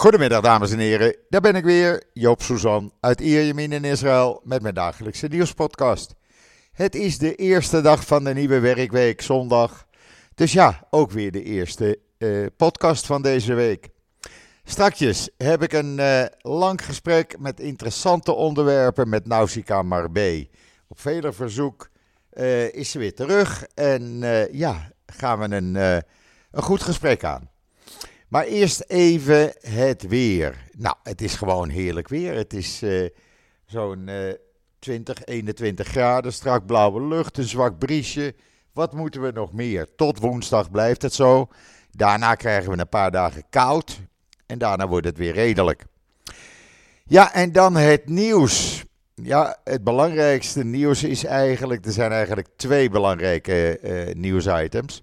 Goedemiddag dames en heren, daar ben ik weer, Joop Suzan uit Ierjemien in Israël met mijn dagelijkse nieuwspodcast. Het is de eerste dag van de nieuwe werkweek, zondag. Dus ja, ook weer de eerste uh, podcast van deze week. Strakjes heb ik een uh, lang gesprek met interessante onderwerpen met Nausicaa Marbe. Op vele verzoek uh, is ze weer terug en ja, gaan we een, een goed gesprek aan. Maar eerst even het weer. Nou, het is gewoon heerlijk weer. Het is uh, zo'n uh, 20, 21 graden, strak blauwe lucht, een zwak briesje. Wat moeten we nog meer? Tot woensdag blijft het zo. Daarna krijgen we een paar dagen koud. En daarna wordt het weer redelijk. Ja, en dan het nieuws. Ja, het belangrijkste nieuws is eigenlijk, er zijn eigenlijk twee belangrijke uh, nieuwsitems.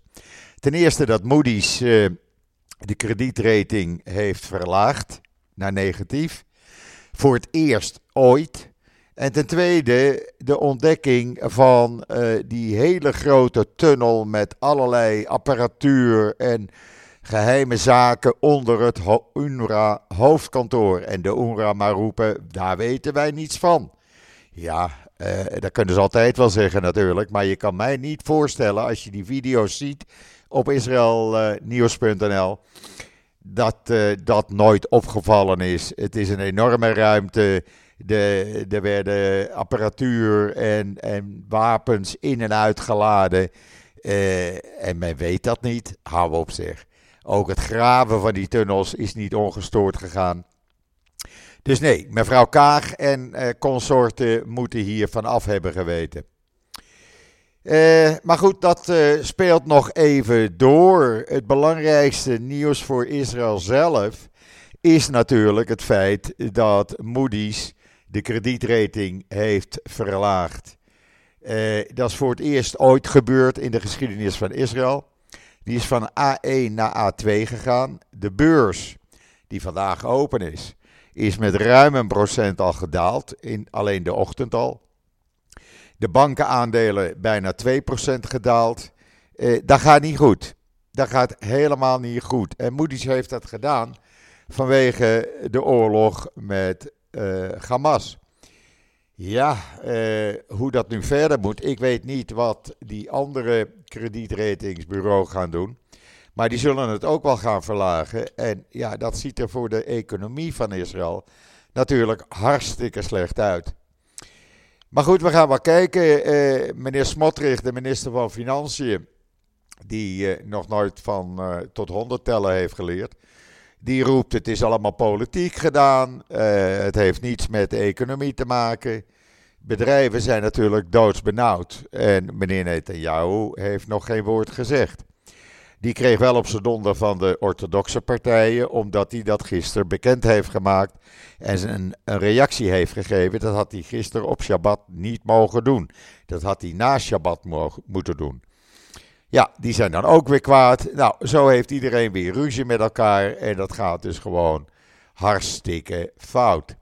Ten eerste dat Moody's de kredietrating heeft verlaagd naar negatief. Voor het eerst ooit. En ten tweede de ontdekking van uh, die hele grote tunnel met allerlei apparatuur en geheime zaken onder het UNRWA hoofdkantoor. En de UNRWA maar roepen, daar weten wij niets van. Ja, uh, dat kunnen ze altijd wel zeggen natuurlijk, maar je kan mij niet voorstellen als je die video's ziet op israelnieuws.nl dat uh, dat nooit opgevallen is. Het is een enorme ruimte. De, er werden apparatuur en, en wapens in en uitgeladen. Uh, en men weet dat niet. Hou op zich. Ook het graven van die tunnels is niet ongestoord gegaan. Dus nee, mevrouw Kaag en consorten moeten hier vanaf hebben geweten. Uh, maar goed, dat uh, speelt nog even door. Het belangrijkste nieuws voor Israël zelf is natuurlijk het feit dat Moody's de kredietrating heeft verlaagd. Uh, dat is voor het eerst ooit gebeurd in de geschiedenis van Israël. Die is van A1 naar A2 gegaan. De beurs, die vandaag open is, is met ruim een procent al gedaald, in alleen de ochtend al. De bankenaandelen bijna 2% gedaald. Eh, dat gaat niet goed. Dat gaat helemaal niet goed. En Moody's heeft dat gedaan vanwege de oorlog met uh, Hamas. Ja, uh, hoe dat nu verder moet, ik weet niet wat die andere kredietratingsbureaus gaan doen. Maar die zullen het ook wel gaan verlagen. En ja, dat ziet er voor de economie van Israël natuurlijk hartstikke slecht uit. Maar goed, we gaan wel kijken. Uh, meneer Smotrich, de minister van Financiën, die uh, nog nooit van uh, tot 100 tellen heeft geleerd, die roept: het is allemaal politiek gedaan. het heeft niets met de economie te maken. Bedrijven zijn natuurlijk doodsbenauwd. En meneer Netanyahu heeft nog geen woord gezegd. Die kreeg wel op zijn donder van de orthodoxe partijen, omdat hij dat gisteren bekend heeft gemaakt en een, reactie heeft gegeven. Dat had hij gisteren op Shabbat niet mogen doen. Dat had hij na Shabbat mogen, moeten doen. Ja, die zijn dan ook weer kwaad. Nou, zo heeft iedereen weer ruzie met elkaar en dat gaat dus gewoon hartstikke fout.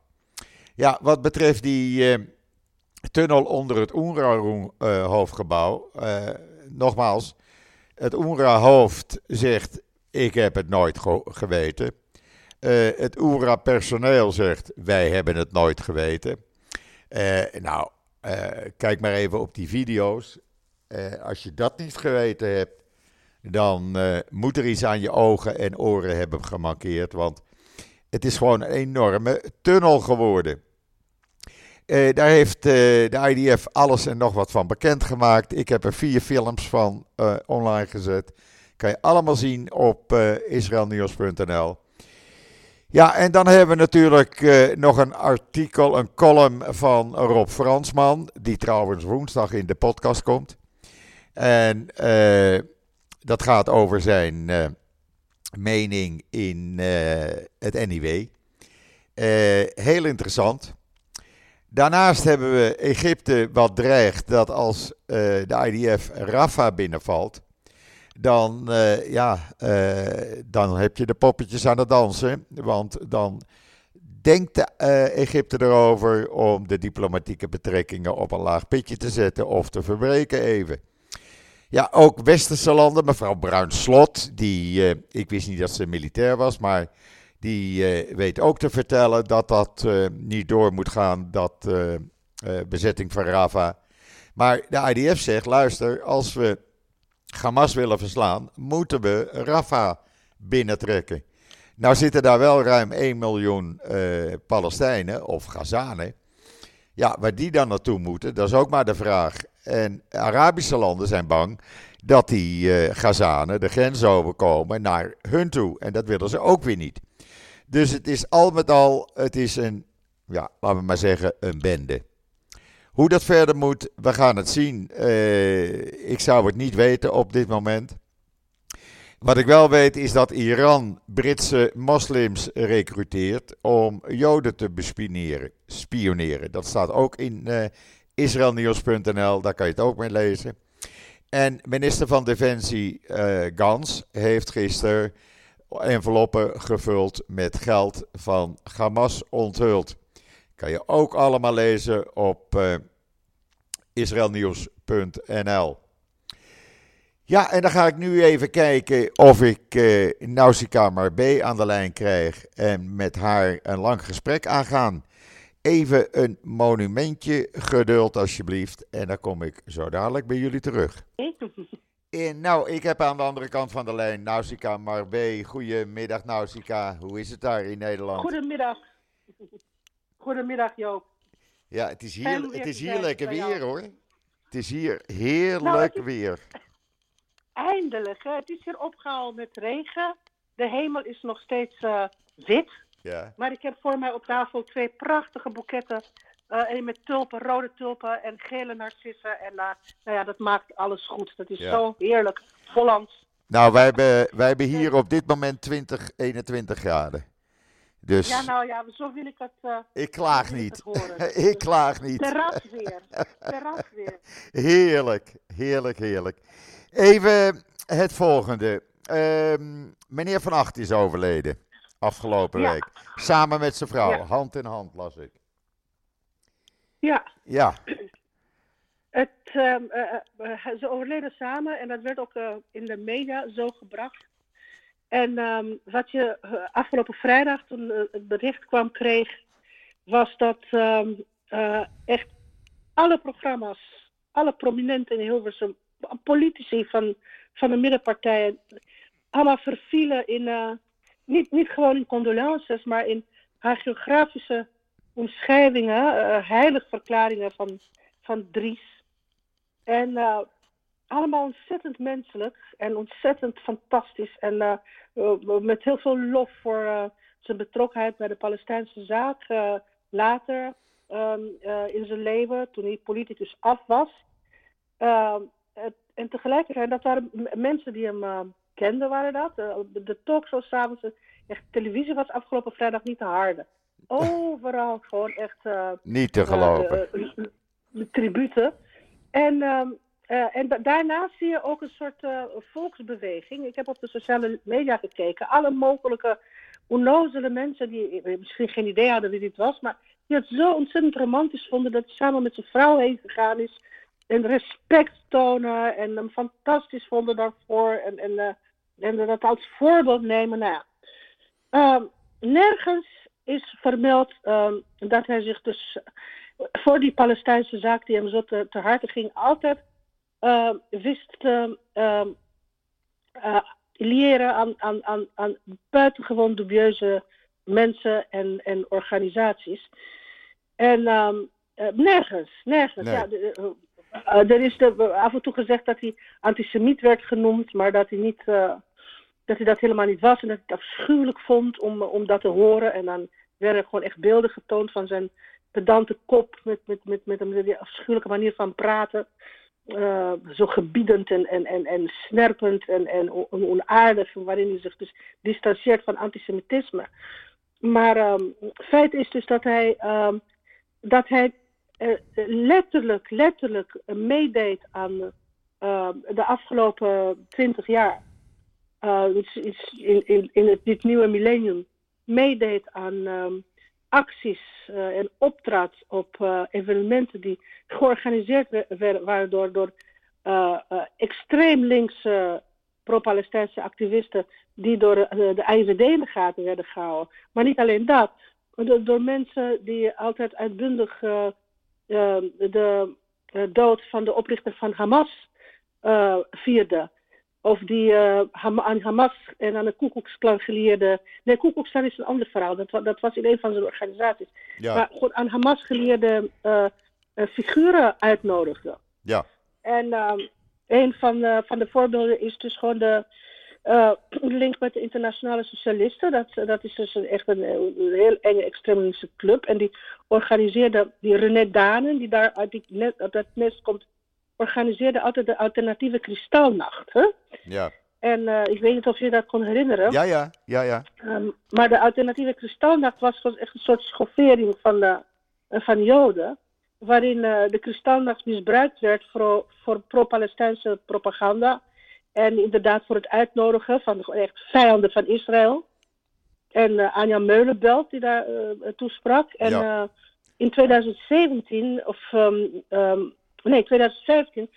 Ja, wat betreft die uh, tunnel onder het UNRWA-hoofdgebouw, uh, uh, nogmaals, het UNRWA-hoofd zegt: Ik heb het nooit geweten. Uh, het UNRWA-personeel zegt: Wij hebben het nooit geweten. Uh, nou, uh, kijk maar even op die video's. als je dat niet geweten hebt, dan moet er iets aan je ogen en oren hebben gemankeerd. Want het is gewoon een enorme tunnel geworden. Uh, daar heeft uh, de IDF alles en nog wat van bekendgemaakt. Ik heb er vier films van uh, online gezet. Kan je allemaal zien op israelnieuws.nl. Ja, en dan hebben we natuurlijk nog een artikel, een column van Rob Fransman. Die trouwens woensdag in de podcast komt. En dat gaat over zijn mening in het NIW. heel interessant. Daarnaast hebben we Egypte wat dreigt dat als uh, de IDF Rafah binnenvalt, dan, uh, ja, uh, dan heb je de poppetjes aan het dansen. Want dan denkt Egypte erover om de diplomatieke betrekkingen op een laag pitje te zetten of te verbreken even. Ja, ook westerse landen, mevrouw Bruin-Slot, die, ik wist niet dat ze militair was, maar Die weet ook te vertellen dat dat niet door moet gaan, dat bezetting van Rafah. Maar de IDF zegt: luister, als we Hamas willen verslaan, moeten we Rafah binnentrekken. Nou zitten daar wel ruim 1 miljoen uh, Palestijnen of Gazanen. Ja, waar die dan naartoe moeten, dat is ook maar de vraag. En Arabische landen zijn bang dat die uh, Gazanen de grens overkomen naar hun toe. En dat willen ze ook weer niet. Dus het is al met al, het is een, ja, laten we maar zeggen, een bende. Hoe dat verder moet, we gaan het zien. Uh, ik zou het niet weten op dit moment. Wat ik wel weet is dat Iran Britse moslims recruteert om Joden te bespioneren. Spioneren. Dat staat ook in uh, israelnieuws.nl, daar kan je het ook mee lezen. En minister van Defensie uh, Gans heeft gisteren enveloppen gevuld met geld van Hamas onthuld. Kan je ook allemaal lezen op uh, israelnieuws.nl. Ja, en dan ga ik nu even kijken of ik uh, Nausicaa Marbe aan de lijn krijg en met haar een lang gesprek aangaan. Even een monumentje, geduld alsjeblieft, en dan kom ik zo dadelijk bij jullie terug. Nou, ik heb aan de andere kant van de lijn Nausicaa Marbe. Goedemiddag Nausicaa, hoe is het daar in Nederland? Goedemiddag. Goedemiddag Joop. Ja, het is hier, het is hier lekker weer hoor. Het is hier heerlijk nou, weer. Eindelijk, hè? het is hier opgehaald met regen. De hemel is nog steeds uh, wit. Ja. Maar ik heb voor mij op tafel twee prachtige boeketten. Uh, een met tulpen, rode tulpen en gele narcissen. En uh, nou ja, dat maakt alles goed. Dat is zo heerlijk. Hollands. Nou, wij hebben, wij hebben hier op dit moment 20, 21 graden. Dus... Ja, nou ja, zo wil ik het. Uh, ik klaag niet. ik klaag niet. Terrasweer. Terrasweer. Heerlijk, heerlijk, heerlijk. Even het volgende. Uh, meneer Van Acht is overleden afgelopen week. Samen met zijn vrouw, hand in hand las ik. Ja. Ja. Het, uh, uh, ze overleden samen en dat werd ook in de media zo gebracht. En um, wat je afgelopen vrijdag, toen het bericht kwam, kreeg, was dat um, echt alle programma's, alle prominenten in Hilversum politici van, van de middenpartijen allemaal vervielen in, uh, niet, niet gewoon in condolences, maar in hagiografische omschrijvingen, uh, heiligverklaringen van, van Dries. En uh, allemaal ontzettend menselijk en ontzettend fantastisch. En met heel veel lof voor zijn betrokkenheid bij de Palestijnse zaak later um, in zijn leven, toen hij politicus af was. Uh, en tegelijkertijd, dat waren mensen die hem kenden, waren dat. De talkshows s'avonds, echt televisie was afgelopen vrijdag niet te harde. Overal gewoon echt... Uh, niet te geloven. tributen. En, ehm, en daarnaast zie je ook een soort volksbeweging. Ik heb op de sociale media gekeken. Alle mogelijke onnozele mensen die misschien geen idee hadden wie dit was, maar die het zo ontzettend romantisch vonden dat hij samen met zijn vrouw heen gegaan is en respect tonen en hem fantastisch vonden daarvoor en, en, en dat als voorbeeld nemen. Nou. Uh, nergens is vermeld uh, dat hij zich dus voor die Palestijnse zaak die hem zo te, te harte ging, altijd ehm, wist te ehm, eh, leren aan, aan, aan, aan buitengewoon dubieuze mensen en, en organisaties. En um, nergens, nergens. Ja, de, uh, er is de, af en toe gezegd dat hij antisemiet werd genoemd, maar dat hij, niet, dat, hij dat helemaal niet was en dat hij het afschuwelijk vond om, om dat te horen. En dan werden gewoon echt beelden getoond van zijn pedante kop met, met, met, met, met afschuwelijke manier van praten. Uh, zo gebiedend en, en, en, en snerpend en, en onaardig, waarin hij zich dus distancieert van antisemitisme. Maar um, feit is dus dat hij, um, dat hij uh, letterlijk, letterlijk meedeed aan uh, de afgelopen twintig jaar. Uh, in, in, in het, dit nieuwe millennium meedeed aan um, acties en optrad op evenementen die georganiseerd werden, door, door extreem linkse pro-Palestijnse activisten die door de IVD in gaten werden gehouden. Maar niet alleen dat, door, door mensen die altijd uitbundig uh, de dood van de oprichter van Hamas vierden. Of die aan Hamas en aan de Koekoeksklan geleerde. Nee, Koekoeksklan is een ander verhaal. Dat, dat was in een van zijn organisaties. Ja. Maar goed, aan Hamas geleerde figuren uitnodigde. Ja. En um, een van de, van de voorbeelden is dus gewoon de uh, link met de internationale socialisten. Dat, dat is dus een, echt een, een, heel enge extremistische club. En die organiseerde, die René Danen, die daar uit, die net, uit dat nest komt, organiseerde altijd de alternatieve kristalnacht. Hè? Ja. En uh, ik weet niet of je dat kon herinneren. Ja, ja, ja, ja. Um, maar de alternatieve kristalnacht was, was echt een soort schoffering van, de, van Joden waarin uh, de kristalnacht misbruikt werd voor, voor pro-Palestijnse propaganda. En inderdaad voor het uitnodigen van echt vijanden van Israël. En uh, Anja Meulenbelt die daar toesprak. En ja. in 2017, of um, um, nee, 2015,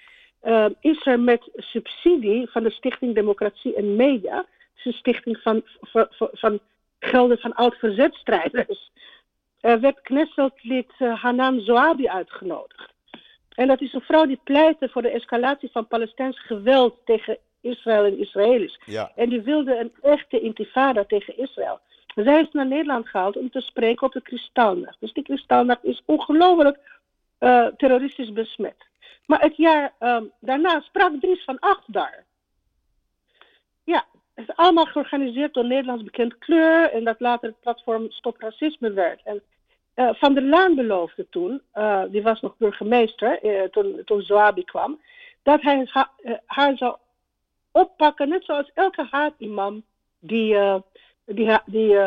is er met subsidie van de Stichting Democratie en Media, dus een stichting van, van, van gelden van oud-verzetstrijders, uh, werd Knessetlid uh, Hanan Zoabi uitgenodigd. En dat is een vrouw die pleitte voor de escalatie van Palestijns geweld tegen Israël en Israëli's. Ja. En die wilde een echte intifada tegen Israël. Zij is naar Nederland gehaald om te spreken op de Kristalnacht. Dus die Kristalnacht is ongelooflijk uh, terroristisch besmet. Maar het jaar um, daarna sprak Dries van Acht daar. Ja, het is allemaal georganiseerd door Nederlands bekend kleur. En dat later het platform Stop Racisme werd. En uh, Van der Laan beloofde toen, uh, die was nog burgemeester toen, toen kwam, dat hij ha haar zou oppakken, net zoals elke haatimam die, die, die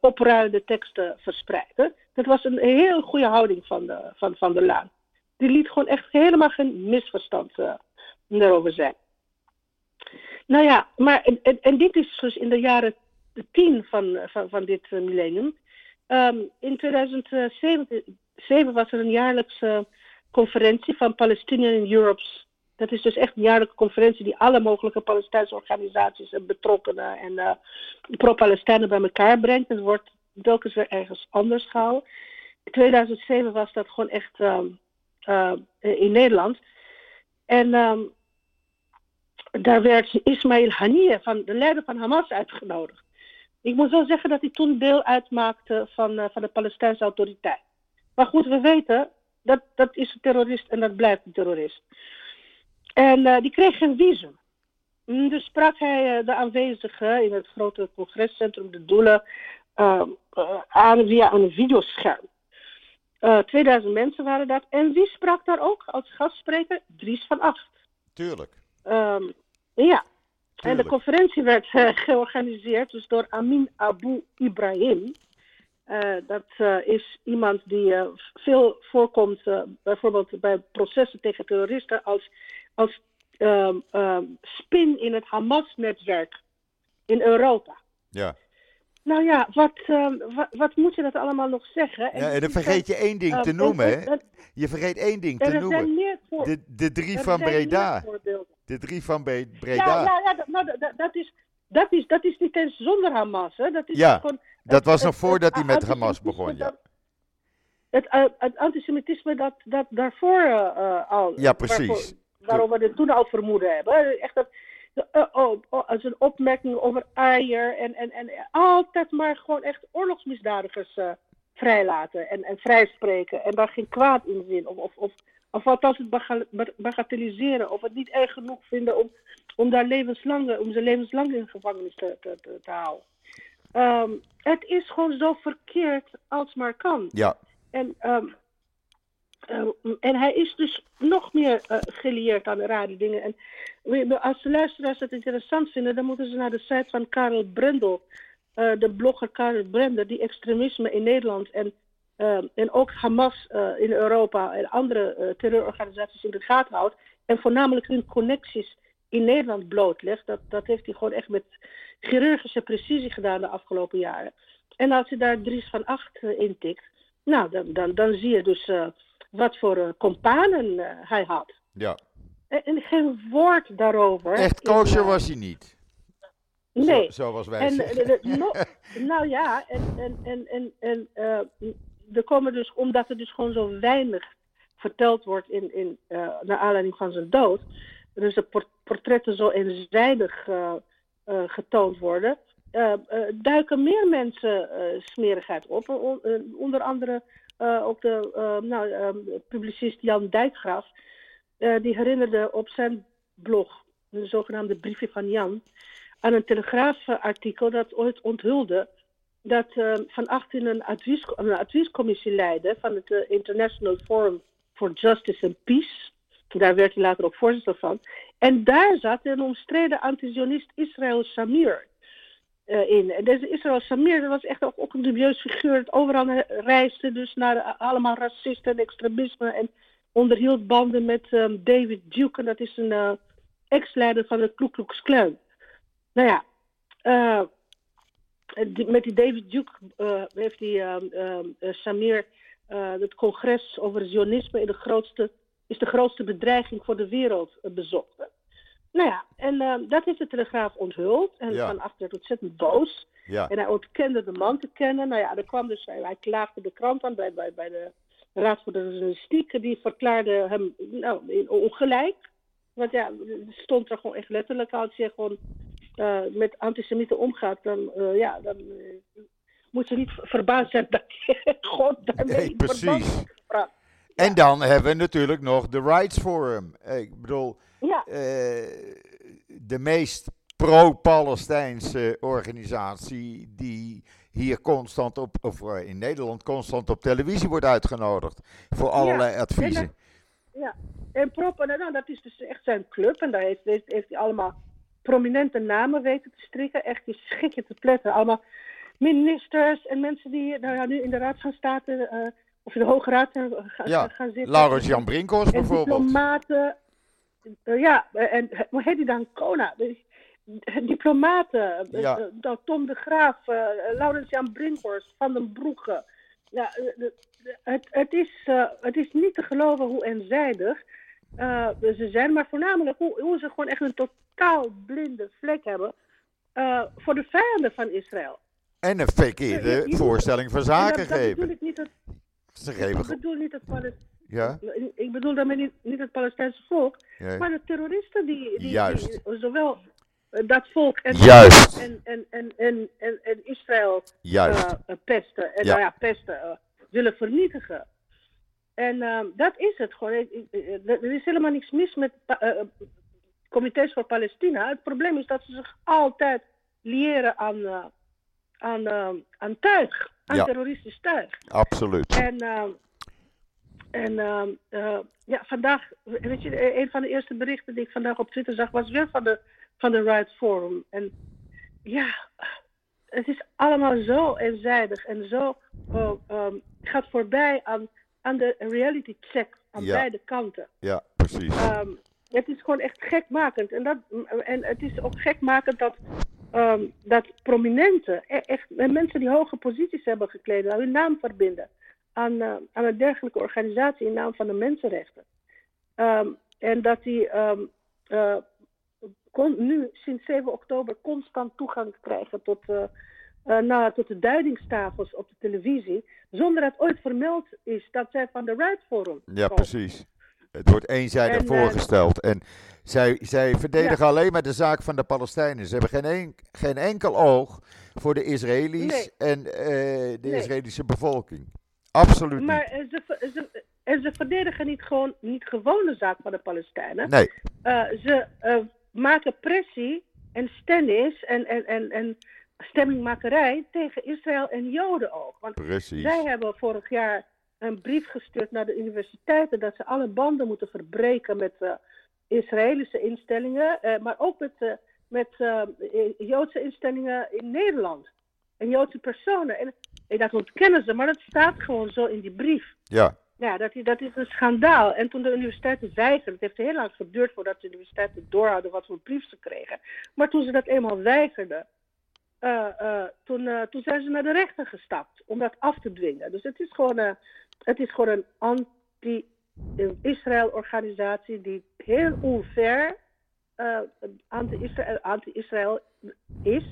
opruilde teksten verspreidde. Dat was een heel goede houding van, de, van Van der Laan. Die liet gewoon echt helemaal geen misverstand erover zijn. Nou ja, maar en, en, dit is dus in de jaren tien van, van, van dit millennium. Um, in 2007 was er een jaarlijkse conferentie van Palestinian Europe's. Dat is dus echt een jaarlijke conferentie die alle mogelijke Palestijnse organisaties en betrokkenen en uh, pro-Palestijnen bij elkaar brengt. Het wordt telkens weer ergens anders gehouden. In 2007 was dat gewoon echt um, uh, in Nederland. En um, daar werd Ismail Haniyeh, van, de leider van Hamas, uitgenodigd. Ik moet wel zeggen dat hij toen deel uitmaakte van, uh, van de Palestijnse autoriteit. Maar goed, we weten dat dat is een terrorist en dat blijft een terrorist. En uh, die kreeg geen visum. Dus sprak hij uh, de aanwezigen in het grote congrescentrum, de doelen, aan via een videoscherm. 2000 mensen waren dat. En wie sprak daar ook als gastspreker? Dries van Acht. Tuurlijk. Um, ja, en de conferentie werd uh, georganiseerd dus door Amin Abu Ibrahim. Uh, dat uh, is iemand die veel voorkomt, bijvoorbeeld bij processen tegen terroristen, als, als um, um, spin in het Hamas-netwerk in Europa. Ja. Nou ja, wat, wat, wat, moet je dat allemaal nog zeggen? En ja, en dan vergeet je één ding te noemen, hè? Je vergeet één ding te noemen. De, de drie van Breda. De drie van Breda. Ja, ja, ja dat, nou, dat, dat, is, dat, is, dat is niet eens zonder Hamas. Hè. Dat is ja, gewoon, dat was nog voordat hij met Hamas begon, ja. Het, het, het, antisemitisme dat, dat daarvoor uh, al... Ja, precies. Waarvoor, waarom we het toen al vermoeden hebben. Echt dat, oh, oh, als een opmerking over eier en, en, en altijd maar gewoon echt oorlogsmisdadigers uh, vrijlaten en, en vrijspreken en daar geen kwaad in zien. Of, of, of of althans het bagatelliseren. Of het niet erg genoeg vinden om, om, daar levenslang, om ze levenslang in gevangenis te, te, te, te houden. Um, het is gewoon zo verkeerd als maar kan. Ja. En, um, um, en hij is dus nog meer uh, gelieerd aan de rare dingen. En als de luisteraars het interessant vinden, dan moeten ze naar de site van Karel Brendel. Uh, de blogger Karel Brendel, die extremisme in Nederland en uh, en ook Hamas uh, in Europa en andere terreurorganisaties in de gaten houdt. En voornamelijk hun connecties in Nederland blootlegt. Dat, dat heeft hij gewoon echt met chirurgische precisie gedaan de afgelopen jaren. En als je daar Dries van Acht intikt, nou, dan, dan, dan zie je dus wat voor companen hij had. Ja. En geen woord daarover. Echt kosher was hij niet. Nee. Zo, zo was wij En, zeggen. eh, de- no- nou ja, en, en, en, en, en eh, er komen dus, omdat er dus gewoon zo weinig verteld wordt in, in, eh, naar aanleiding van zijn dood, dus de por- portretten zo eenzijdig eh, eh, getoond worden, eh, eh, duiken meer mensen eh, smerigheid op. Eh, onder andere eh, ook de eh, nou, eh, publicist Jan Dijkgraaf, eh, die herinnerde op zijn blog, een zogenaamde briefje van Jan, aan een telegraafartikel dat ooit onthulde dat eh, Van Achten een, een adviescommissie leidde van het eh, International Forum for Justice and Peace. Daar werd hij later ook voorzitter van. En daar zat een omstreden antisionist Israël Samir eh, in. En deze Israël Samir dat was echt ook, ook een dubieus figuur. Dat overal reisde dus naar eh, allemaal racisten en extremisme. En onderhield banden met ehm, David Duke. En dat is een eh, ex-leider van de Ku Klux Klan. Nou ja, met die David Duke heeft die ehm, ehm, eh, Samir het congres over Zionisme in de grootste, is de grootste bedreiging voor de wereld bezocht. Nou ja, en ehm, dat heeft de Telegraaf onthuld. En Ja. Van Acht werd ontzettend boos. Ja, En hij ontkende de man te kennen. Nou ja, er kwam dus, hij, klaagde de krant aan bij, bij, bij de Raad voor de Journalistiek. Die verklaarde hem nou, in- ongelijk. Want ja, het stond er gewoon echt letterlijk als je gewoon met antisemieten omgaat, dan, eh, ja, dan eh, moet je niet verbaasd zijn dat je God daarmee Nee, precies. En dan hebben we natuurlijk nog de Rights Forum. Ik bedoel, Ja, eh, de meest pro-Palestijnse organisatie die hier constant op, of eh, in Nederland constant op televisie wordt uitgenodigd voor allerlei adviezen. ja. En nou, dat is dus echt zijn club. En daar heeft, heeft, heeft hij allemaal prominente namen weten te strikken. Echt, je schik je te pletten. Allemaal ministers en mensen die nou ja, nu in de Raad van State eh, of in de Hoge Raad zijn, eh, gaan, Ja, gaan zitten. Laurens Jan Brinkhorst bijvoorbeeld. diplomaten. eh, ja, eh, en hoe heet die dan? Diplomaten. eh, Ja. eh, dan Tom de Graaf, eh, Laurens Jan Brinkhorst, Van den Broeke. Ja, eh, het, het, is, eh, het is niet te geloven hoe eenzijdig eh, ze zijn, maar voornamelijk hoe, hoe ze gewoon echt een totaal blinde vlek hebben eh, voor de vijanden van Israël. En een verkeerde voorstelling van En zaken dat, geven. ik niet het, Ik bedoel niet het Palest- Ja, ik bedoel daarmee niet, niet het Palestijnse volk, maar de terroristen die, die, Juist. die zowel eh, dat volk en, Juist. en, en, en, en, en, en Israël Juist. eh, eh, pesten, en Ja. nou ja, pesten, willen vernietigen. En ehm, dat is het gewoon. Er is helemaal niks mis met comité's voor Palestina. Het probleem is dat ze zich altijd liëren aan, aan, eh, aan tuig, aan Ja. terroristisch tuig. Absoluut. En, ehm, en ehm, eh, ja, vandaag, weet je, een van de eerste berichten die ik vandaag op Twitter zag, was weer van de, van de Right Forum. En ja, het is allemaal zo eenzijdig en zo eh, ehm, gaat voorbij aan, aan de reality check aan Ja. beide kanten. Ja, precies. Het is gewoon echt gekmakend. En, dat, en het is ook gekmakend dat, ehm, dat prominenten, e- echt en mensen die hoge posities hebben gekleden, hun naam verbinden aan, eh, aan een dergelijke organisatie in naam van de mensenrechten. Ehm, en dat die ehm, eh, kon, nu sinds 7 oktober constant toegang krijgen tot, eh, eh, nou, tot de duidingstafels op de televisie, zonder dat ooit vermeld is dat zij van de Right Forum Ja, komen. precies. Het wordt eenzijdig En, eh, voorgesteld. En zij, zij verdedigen alleen maar de zaak van de Palestijnen. Ze hebben geen, een, geen enkel oog voor de Israëli's en eh, de Nee. Israëlische bevolking. Absoluut Maar eh, ze, ze, en ze verdedigen niet gewoon, niet gewoon de zaak van de Palestijnen. niet. Nee, ze maken pressie en stennis en, en, en, en stemmingmakerij tegen Israël en Joden ook. Want precies. zij hebben vorig jaar een brief gestuurd naar de universiteiten dat ze alle banden moeten verbreken met eh, Israëlische instellingen, eh, maar ook met, eh, met Joodse instellingen in Nederland. En Joodse personen. En, en dat ontkennen ze, maar dat staat gewoon zo in die brief. Ja, Ja, dat, dat is een schandaal. En toen de universiteiten weigerden, het heeft heel lang geduurd voordat de universiteiten doorhadden wat voor brief ze kregen. Maar toen ze dat eenmaal weigerden, toen, toen zijn ze naar de rechter gestapt om dat af te dwingen. Dus het is gewoon, het is gewoon een een Israël-organisatie die heel onfair uh, anti-Israël anti is.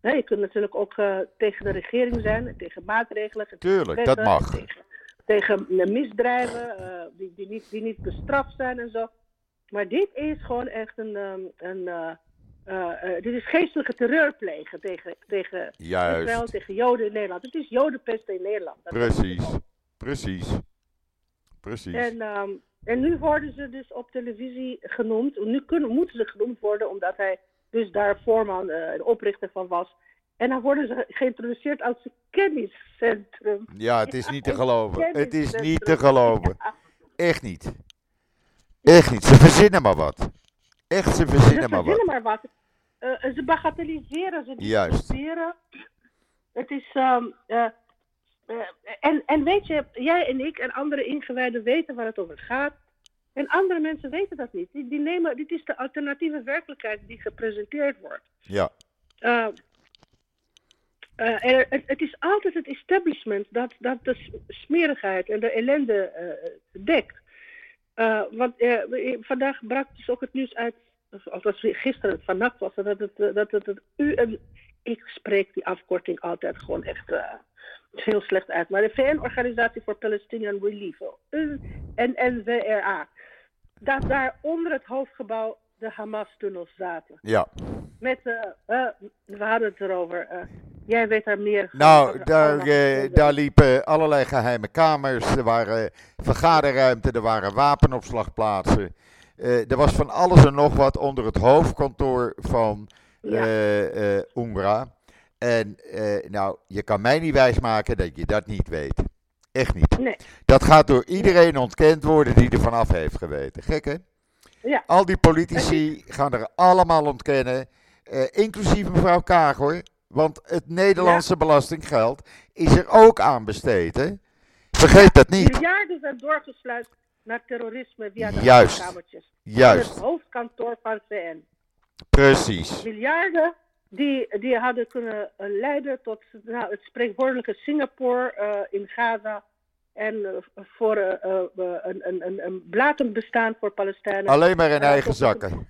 je kunt natuurlijk ook uh, tegen de regering zijn, tegen maatregelen. Tuurlijk, dat mag. Tegen, tegen misdrijven uh, die, die, niet, die niet bestraft zijn en zo. Maar dit is gewoon echt een. Um, een dit is geestelijke terreur plegen tegen, tegen Israël, tegen Joden in Nederland. Het is Jodenpesten in Nederland. Precies, precies. Precies. En, um, en nu worden ze dus op televisie genoemd. Nu kunnen, moeten ze genoemd worden omdat hij dus daar voorman en uh, oprichter van was. En dan worden ze geïntroduceerd als een kenniscentrum. Ja, het is niet te geloven. Het is niet te geloven. Echt niet. Echt niet. Ze verzinnen maar wat. Echt, ze verzinnen maar wat. Ze verzinnen maar wat. Uh, ze bagatelliseren, ze Juist. Het is... Um, uh, en, en weet je, jij en ik en andere ingewijden weten waar het over gaat. En andere mensen weten dat niet. Die, die nemen, dit is de alternatieve werkelijkheid die gepresenteerd wordt. Ja. Uh, uh, er, het, het, is altijd het establishment dat, dat de smerigheid en de ellende uh, dekt. want vandaag brak dus ook het nieuws uit, of was gisteren, vannacht was het, dat het, dat het, het u en ik spreek die afkorting altijd gewoon echt heel slecht uit. Maar de VN-organisatie voor Palestinian Relief, NNWRA, dat daar onder het hoofdgebouw de Hamas-tunnels zaten. Ja. Met, uh, uh, we hadden het erover. Uh, jij weet daar meer van. Nou, daar, daar liepen allerlei geheime kamers. Er waren vergaderruimten, er waren wapenopslagplaatsen. er was van alles en nog wat onder het hoofdkantoor van ja. UNRWA. En uh, nou, je kan mij niet wijsmaken dat je dat niet weet. Echt niet. Nee. Dat gaat door iedereen ontkend worden die er vanaf heeft geweten. Gek hè? Ja. Al die politici gaan er allemaal ontkennen. Uh, inclusief mevrouw Kaag hoor. Want het Nederlandse ja. belastinggeld is er ook aan besteed. Hè? Vergeet dat niet. Miljarden zijn doorgesluist naar terrorisme via de Juist. Juist. Het hoofdkantoor van VN. Precies. Miljarden die, die hadden kunnen uh, leiden tot nou, het spreekwoordelijke Singapore uh, in Gaza. En uh, voor een, een, een, een blatend bestaan voor Palestijnen. Alleen maar in eigen zakken.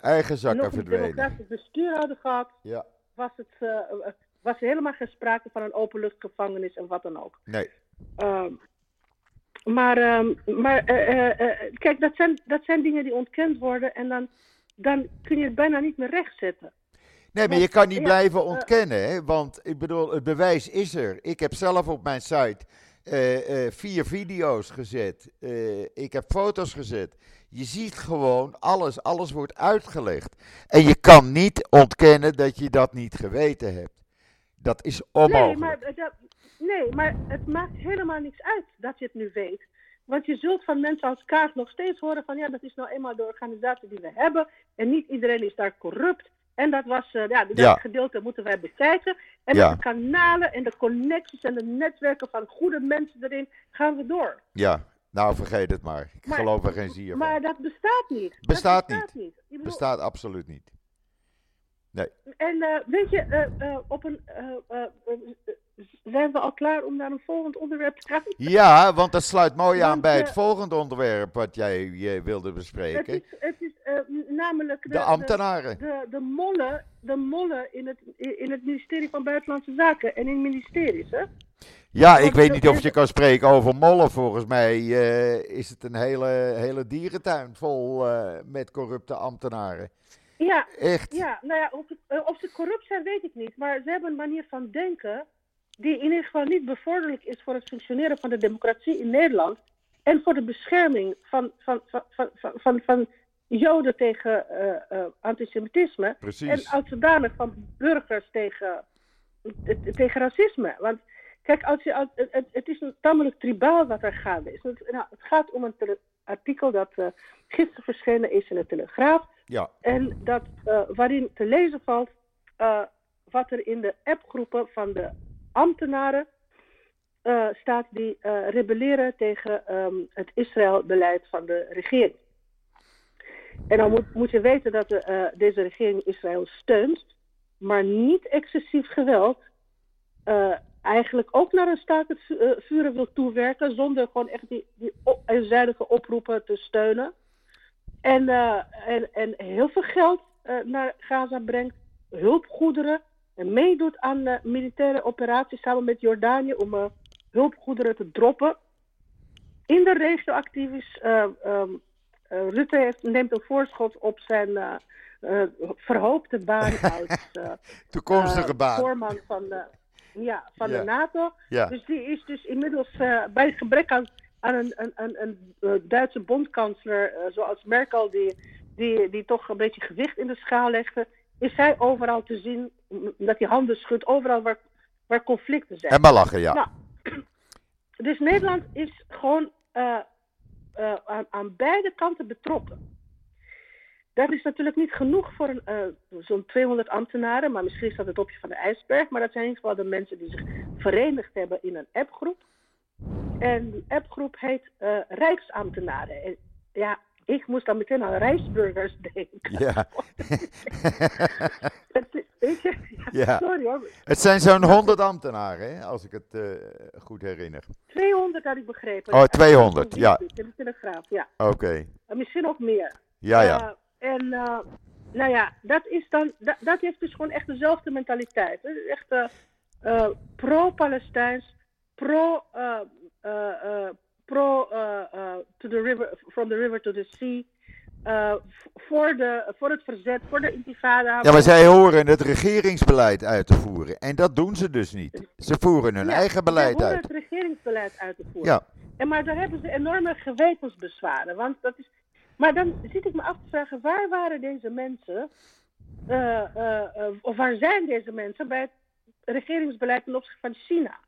Eigen zakken nog verdwenen. Als democratisch bestuur hadden gehad, ja. was, het, was er helemaal geen sprake van een openluchtgevangenis en wat dan ook. Nee. Ehm, maar um, maar kijk, dat zijn, dat zijn dingen die ontkend worden en dan, dan kun je het bijna niet meer rechtzetten. Nee, maar je kan niet blijven ontkennen, hè? want ik bedoel, het bewijs is er. Ik heb zelf op mijn site uh, uh, vier video's gezet. Uh, ik heb foto's gezet. Je ziet gewoon alles, alles wordt uitgelegd. En je kan niet ontkennen dat je dat niet geweten hebt. Dat is onmogelijk. Nee, maar, dat, nee, maar het maakt helemaal niks uit dat je het nu weet. Want je zult van mensen als Kaag nog steeds horen van ja, dat is nou eenmaal de organisatie die we hebben. En niet iedereen is daar corrupt. En dat was, uh, ja, dat ja. gedeelte moeten wij bekijken. En Ja. de kanalen en de connecties en de netwerken van goede mensen erin gaan we door. Ja, nou vergeet het maar. Ik Maar- geloof er geen zier van. Maar dat bestaat niet. Bestaat dat bestaat niet. Bestaat absoluut niet. En eh, weet je, eh, op een, zijn we al klaar om naar een volgend onderwerp te gaan? Ja, want dat sluit mooi aan bij het eh, volgende onderwerp wat jij eh, wilde Het bespreken. is, het is eh, namelijk de, De ambtenaren. de, de, mollen, de mollen in, het, in het ministerie van Buitenlandse Zaken en in ministeries. Hè? Ja, ik weet niet of je kan spreken over mollen. Volgens mij eh, is het een hele, hele dierentuin vol met corrupte ambtenaren. Ja, Echt. Ja, nou ja, of, of ze corrupt zijn, weet ik niet. Maar ze hebben een manier van denken die in ieder geval niet bevorderlijk is voor het functioneren van de democratie in Nederland. En voor de bescherming van, van, van, van, van, van, van Joden tegen eh, eh, antisemitisme. Precies. En als zodanig van burgers tegen, tegen racisme. Want kijk, als je, als- het, is een tamelijk tribaal wat er gaande is. Het, nou, het gaat om een artikel dat eh, gisteren verschenen is in de Telegraaf. Ja, En dat, waarin te lezen valt wat er in de appgroepen van de ambtenaren eh, staat die eh, rebelleren tegen ehm, het Israël-beleid van de regering. En dan moet, je weten dat de, eh, deze regering Israël steunt, maar niet excessief geweld. eigenlijk ook naar een staakt het vu- vuren wil toewerken, zonder gewoon echt die, die eenzijdige oproepen te steunen. En, en, heel veel geld naar Gaza brengt, hulpgoederen, en meedoet aan eh, militaire operaties samen met Jordanië om eh, hulpgoederen te droppen. In de regio actief is. eh, ehm, eh, Rutte heeft, neemt een voorschot op zijn verhoopte baan als Toekomstige baan. voorman van, de, ja, van Ja. de NATO. Ja. Dus die is dus inmiddels eh, bij gebrek aan, aan een, een, een, een Duitse bondkansler zoals Merkel, die, die, die toch een beetje gewicht in de schaal legde, is hij overal te zien dat hij handen schudt, overal waar, waar conflicten zijn. En maar lachen, ja. Nou, dus Nederland is gewoon eh, eh, aan, aan beide kanten betrokken. Dat is natuurlijk niet genoeg voor eh, zo'n 200 ambtenaren, maar misschien is dat het topje van de ijsberg. Maar dat zijn in ieder geval de mensen die zich verenigd hebben in een appgroep. En die appgroep heet Rijksambtenaren. En, ja, ik moest dan meteen aan reisburgers denken. Ja. Het weet je, Ja. Sorry hoor. Het zijn zo'n 100 ambtenaren, hè, als ik het eh, goed herinner. 200 had ik begrepen. Oh, 200, ja. In de Telegraaf, ja. Oké. En misschien ook meer. Ja, ja. Eh, en eh, nou ja, dat, is dan, dat, dat heeft dus gewoon echt dezelfde mentaliteit. Het is echt pro-Palestijns, pro, pro eh, eh, to the river, from the river to the sea. v- voor, de, voor het verzet, voor de intifada. Ja, maar zij horen het regeringsbeleid uit te voeren. En dat doen ze dus niet. Ze voeren hun Ja, eigen beleid horen uit. het regeringsbeleid uit te voeren. Ja, En maar daar hebben ze enorme gewetensbezwaren. Want dat is... Maar dan zit ik me af te vragen, waar waren deze mensen, eh, eh, eh, of waar zijn deze mensen bij het regeringsbeleid ten opzichte van China?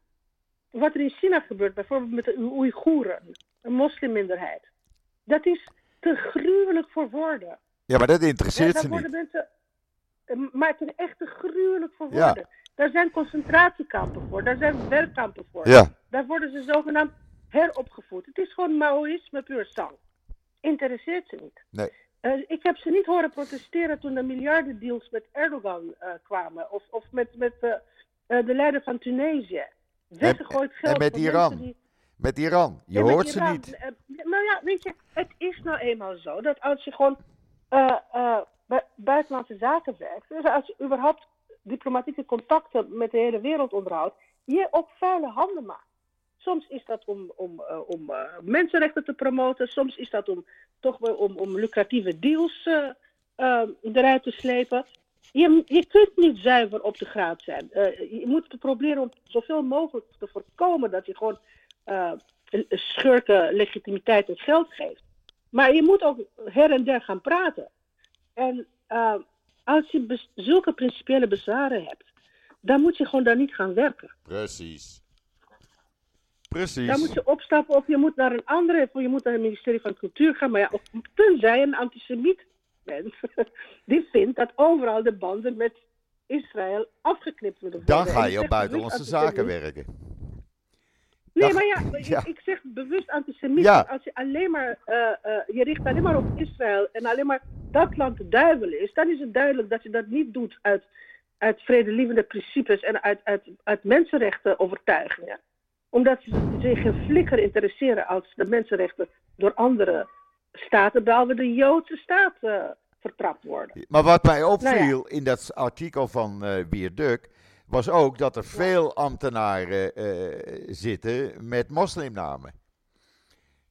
Wat er in China gebeurt, bijvoorbeeld met de Oeigoeren, een moslimminderheid. Dat is te gruwelijk voor woorden. ja maar dat Ja, interesseert daar ze worden niet. mensen, eh, maar het is echt te gruwelijk voor Ja. woorden. Daar zijn concentratiekampen voor, daar zijn werkkampen voor. Ja, Daar worden ze zogenaamd heropgevoed. Het is gewoon Maoïsme puur zang. Interesseert ze niet. nee. Eh, ik heb ze niet horen protesteren toen de miljardendeals met Erdogan eh, kwamen. Of, of met, met de leider van Tunesië. Weggegooid en geld. met Iran. die- Met Iran. Je hoort ze Iran. niet. Eh, nou ja, weet je, het is nou eenmaal zo dat als je gewoon bu- buitenlandse zaken werkt, dus als je überhaupt diplomatieke contacten met de hele wereld onderhoudt, je ook vuile handen maakt. Soms is dat om, om, om mensenrechten te promoten, soms is dat om toch wel om, om lucratieve deals eruit te slepen. Je, je kunt niet zuiver op de graad zijn. Eh, je moet proberen om zoveel mogelijk te voorkomen dat je gewoon eh, schurken legitimiteit en geld geeft. Maar je moet ook her en der gaan praten. En eh, als je zulke principiële bezwaren hebt, dan moet je gewoon daar niet gaan werken. Precies. Dan moet Precies. je opstappen of je moet naar een andere, of je moet naar het ministerie van Cultuur gaan. Maar ja, of, tenzij een antisemiet die vindt dat overal de banden met Israël afgeknipt moeten worden. Dan ga je op buitenlandse zaken werken. Nee, maar ja, ik- ja. Ik, zeg bewust. Ja. want Als je alleen maar, eh, eh, je richt alleen maar op Israël en alleen maar dat land de duivel is, dan is het duidelijk dat je dat niet doet uit, uit vredelievende principes en uit, uit, uit mensenrechten overtuigingen. Omdat ze zich geen flikker interesseren als de mensenrechten door andere staten, behalve de Joodse staat, eh, vertrapt worden. Maar wat mij opviel Nou in dat artikel van eh Wierduk, was ook dat er veel ambtenaren eh, zitten met moslimnamen.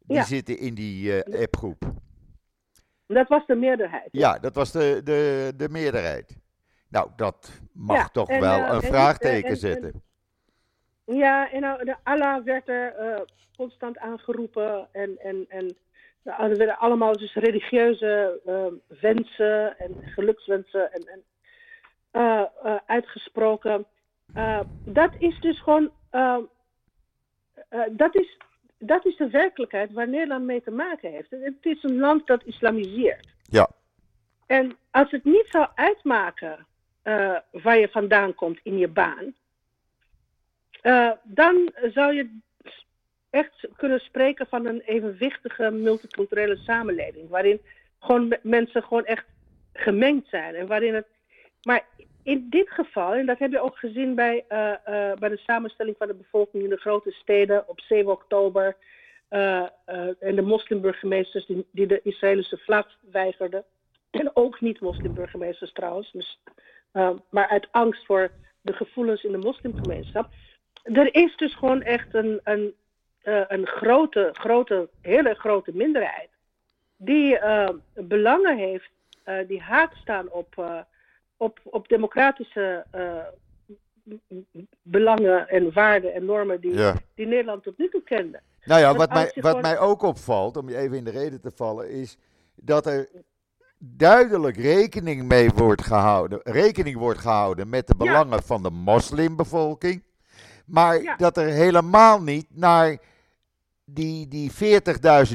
Die Ja. zitten in die appgroep. Dat was de meerderheid. Ja, dat was de, de, de meerderheid. Nou, dat mag Ja, toch en, wel een en- vraagteken en- en- zetten. Ja, en nou, de Allah werd er constant aangeroepen en, en, en er werden allemaal dus religieuze eh, wensen en gelukswensen en, en, eh, eh, uitgesproken. Eh, dat is dus gewoon, eh, eh, dat, is, dat is de werkelijkheid waar Nederland mee te maken heeft. Het is een land dat islamiseert. Ja, En als het niet zou uitmaken waar je vandaan komt in je baan, dan zou je echt kunnen spreken van een evenwichtige multiculturele samenleving, waarin gewoon me- mensen gewoon echt gemengd zijn en waarin het. Maar in dit geval, en dat heb je ook gezien bij, uh, uh, bij de samenstelling van de bevolking in de grote steden op 7 oktober. Uh, en de moslimburgemeesters die, die, de Israëlische vlag weigerden. En ook niet moslimburgemeesters trouwens. Dus, maar uit angst voor de gevoelens in de moslimgemeenschap. Er is dus gewoon echt een, een, een grote, grote, hele grote minderheid. Die belangen heeft die haak staan op op, op democratische belangen en waarden en normen die, die Nederland tot nu toe kende. Nou ja, wat, mij, wat mij ook opvalt, om je even in de reden te vallen, is dat er duidelijk rekening mee wordt gehouden, rekening wordt gehouden met de belangen van de moslimbevolking. Maar dat er helemaal niet naar die, die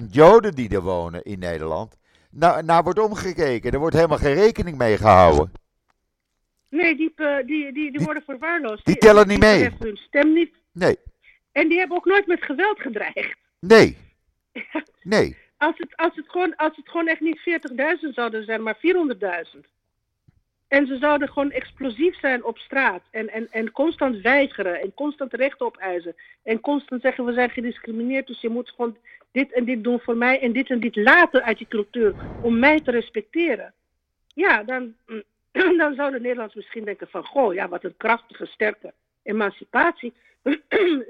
40.000 Joden die er wonen in Nederland, naar, naar wordt omgekeken. Er wordt helemaal geen rekening mee gehouden. Nee, die, eh, die, die, die, worden verwaarloosd. Die, tellen niet mee. Die hun stem niet. Nee. En die hebben ook nooit met geweld gedreigd. Nee. Nee. als, het, als, het gewoon, als het gewoon echt niet 40.000 zouden zijn, maar 400.000. En ze zouden gewoon explosief zijn op straat. En, en, en constant weigeren. En constant recht opeisen. En constant zeggen: we zijn gediscrimineerd. Dus je moet gewoon dit en dit doen voor mij. En dit en dit laten uit je cultuur. Om mij te respecteren. Ja, dan, mm, dan zouden Nederlanders misschien denken van, goh, ja, wat een krachtige, sterke emancipatie.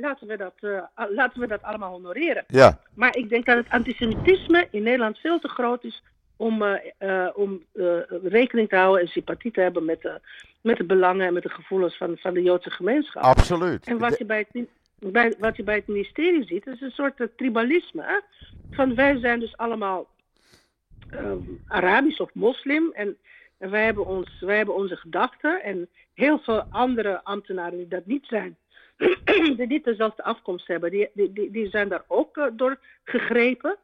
laten, we dat, uh, laten we dat allemaal honoreren. Ja. Maar ik denk dat het antisemitisme in Nederland veel te groot is om, uh, uh, om rekening te houden en sympathie te hebben met de, met de belangen en met de gevoelens van, van de Joodse gemeenschap. Absoluut. En wat je bij het, bij, wat je bij het ministerie ziet, is een soort tribalisme. Hè? Van wij zijn dus allemaal Arabisch of moslim en en wij hebben, ons, wij hebben onze gedachten en heel veel andere ambtenaren die dat niet zijn, die niet dezelfde afkomst hebben, die, die, die zijn daar ook uh, door gegrepen.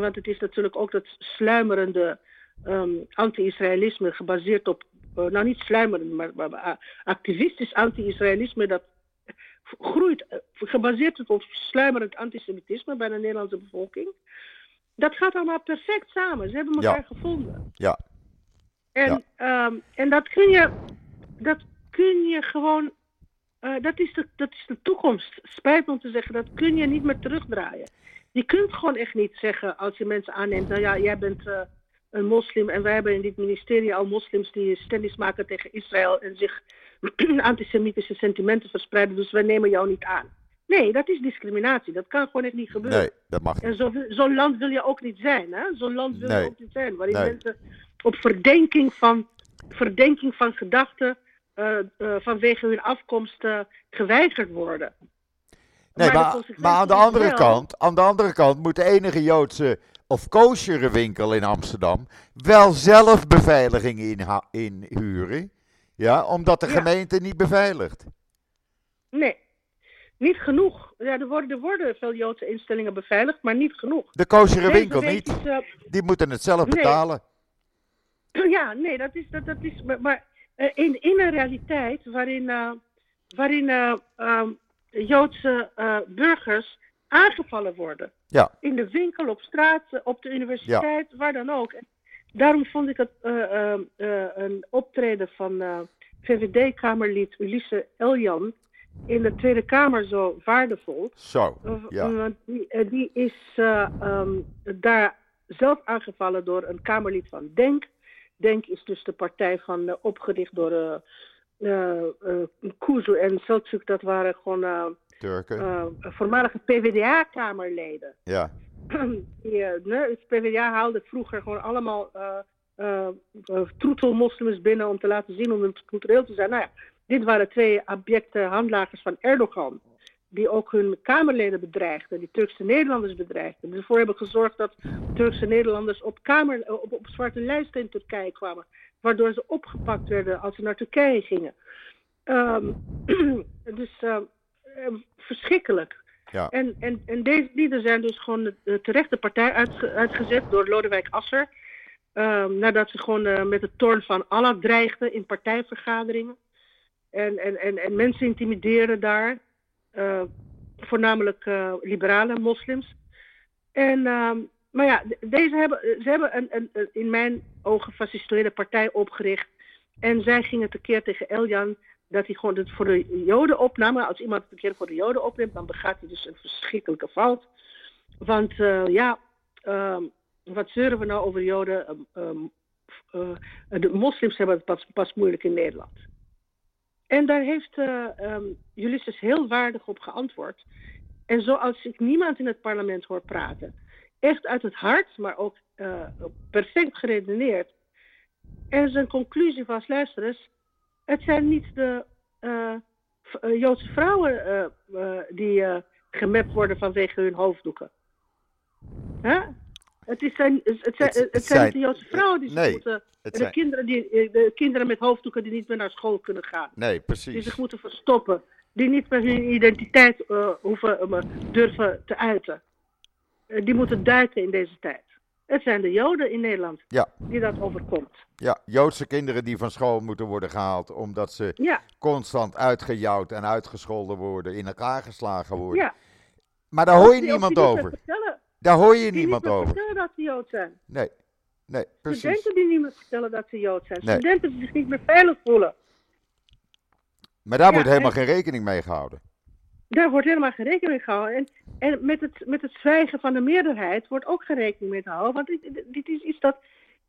Want het is natuurlijk ook dat sluimerende um, anti-Israëlisme gebaseerd op, uh, nou niet sluimerend, maar, maar uh, activistisch anti-Israëlisme dat groeit, gebaseerd op sluimerend antisemitisme bij de Nederlandse bevolking. Dat gaat allemaal perfect samen. Ze hebben elkaar ja. gevonden. Ja, en, ehm, en dat kun je, dat kun je gewoon, uh, dat, is de, dat is de toekomst. Spijt me om te zeggen, dat kun je niet meer terugdraaien. Je kunt gewoon echt niet zeggen als je mensen aanneemt, nou ja, jij bent uh, een moslim en wij hebben in dit ministerie al moslims die stennis maken tegen Israël en zich antisemitische sentimenten verspreiden, dus wij nemen jou niet aan. Nee, dat is discriminatie. Dat kan gewoon echt niet gebeuren. Nee, dat mag niet. En zo'n zo land wil je ook niet zijn, hè? Zo'n land wil je ook niet zijn, waarin mensen op verdenking van, verdenking van gedachten uh, uh, vanwege hun afkomst uh, geweigerd worden. Nee, maar, maar, maar aan, de andere wel... kant, aan de andere kant moet de enige Joodse of koosjere winkel in Amsterdam wel zelf beveiliging inhuren. In ja, omdat de ja. gemeente niet beveiligt. Nee, niet genoeg. Ja, er, worden, er worden veel Joodse instellingen beveiligd, maar niet genoeg. De koosjere winkel niet. Is, uh, Die moeten het zelf nee. betalen. Ja, nee, dat is. Dat, dat is maar, maar uh, in, in een realiteit waarin, uh, waarin um, Joodse burgers aangevallen worden. Ja. In de winkel, op straat, op de universiteit, ja. waar dan ook. Daarom vond ik het een optreden van VVD-Kamerlid Ulisse Eljan in de Tweede Kamer zo waardevol. Zo, ja. Want die, die is um, daar zelf aangevallen door een Kamerlid van Denk. Denk is dus de partij van opgericht door Kuzu en Selçuk. Dat waren gewoon Turken. voormalige PvdA-kamerleden. Ja. Die, het PvdA haalde vroeger gewoon allemaal troetelmoslims binnen om te laten zien om cultureel te zijn. Nou ja, dit waren twee abjecte handlagers van Erdogan. Die ook hun Kamerleden bedreigden, die Turkse Nederlanders bedreigden. Die ervoor hebben gezorgd dat Turkse Nederlanders op, kamer, op, op zwarte lijsten in Turkije kwamen. Waardoor ze opgepakt werden als ze naar Turkije gingen. Um, dus uh, verschrikkelijk. Ja. En, en, en deze lieden zijn dus gewoon de, de terechte partij uitge, uitgezet door Lodewijk Asser. Um, nadat ze gewoon uh, met de toorn van Allah dreigden in partijvergaderingen. En, en, en, en mensen intimideren daar, uh, voornamelijk uh, liberale moslims. En, maar ja, deze hebben, ze hebben een, een, in mijn ogen fascistoïde partij opgericht. En zij gingen tekeer tegen Eljan dat hij gewoon het voor de Joden opnam. Als iemand het een keer voor de Joden opneemt, dan begaat hij dus een verschrikkelijke fout. Want uh, ja, um, wat zeuren we nou over Joden? Um, uh, de moslims hebben het pas, pas, moeilijk in Nederland. En daar heeft um, Ulysses heel waardig op geantwoord. En zoals ik niemand in het parlement hoor praten, echt uit het hart, maar ook perfect geredeneerd. En zijn conclusie was: luister eens, het zijn niet de uh, Joodse vrouwen die gemapt worden vanwege hun hoofddoeken. Huh? Het, is zijn, het, zijn, het, het zijn, niet de Joodse vrouwen die nee, moeten. De kinderen, die, de kinderen met hoofddoeken die niet meer naar school kunnen gaan. Nee, precies. Die zich moeten verstoppen. Die niet meer hun identiteit hoeven durven te uiten. Die moeten duiken in deze tijd. Het zijn de Joden in Nederland ja. die dat overkomt. Ja, Joodse kinderen die van school moeten worden gehaald omdat ze ja. constant uitgejouwd en uitgescholden worden, in elkaar geslagen worden. Ja. Maar daar hoor je niemand over. Daar hoor je die niemand niet over. vertellen dat ze Jood zijn. Nee, nee, precies. Studenten die niet meer vertellen dat ze Jood zijn. Nee. Studenten die zich niet meer veilig voelen. Maar daar wordt helemaal en- geen rekening mee gehouden. Daar wordt helemaal geen rekening mee gehouden. En, en met, het, met het zwijgen van de meerderheid wordt ook geen rekening mee gehouden. Want dit, dit is iets dat.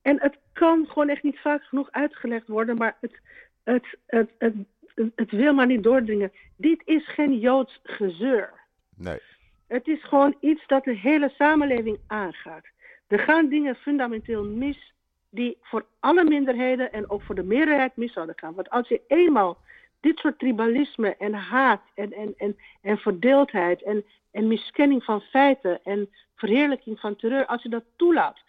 En het kan gewoon echt niet vaak genoeg uitgelegd worden, maar het, het, het, het, het, het wil maar niet doordringen. Dit is geen Joods gezeur. Nee. Het is gewoon iets dat de hele samenleving aangaat. Er gaan dingen fundamenteel mis die voor alle minderheden en ook voor de meerderheid mis zouden gaan. Want als je eenmaal dit soort tribalisme en haat en, en, en, en verdeeldheid en, en miskenning van feiten en verheerlijking van terreur, als je dat toelaat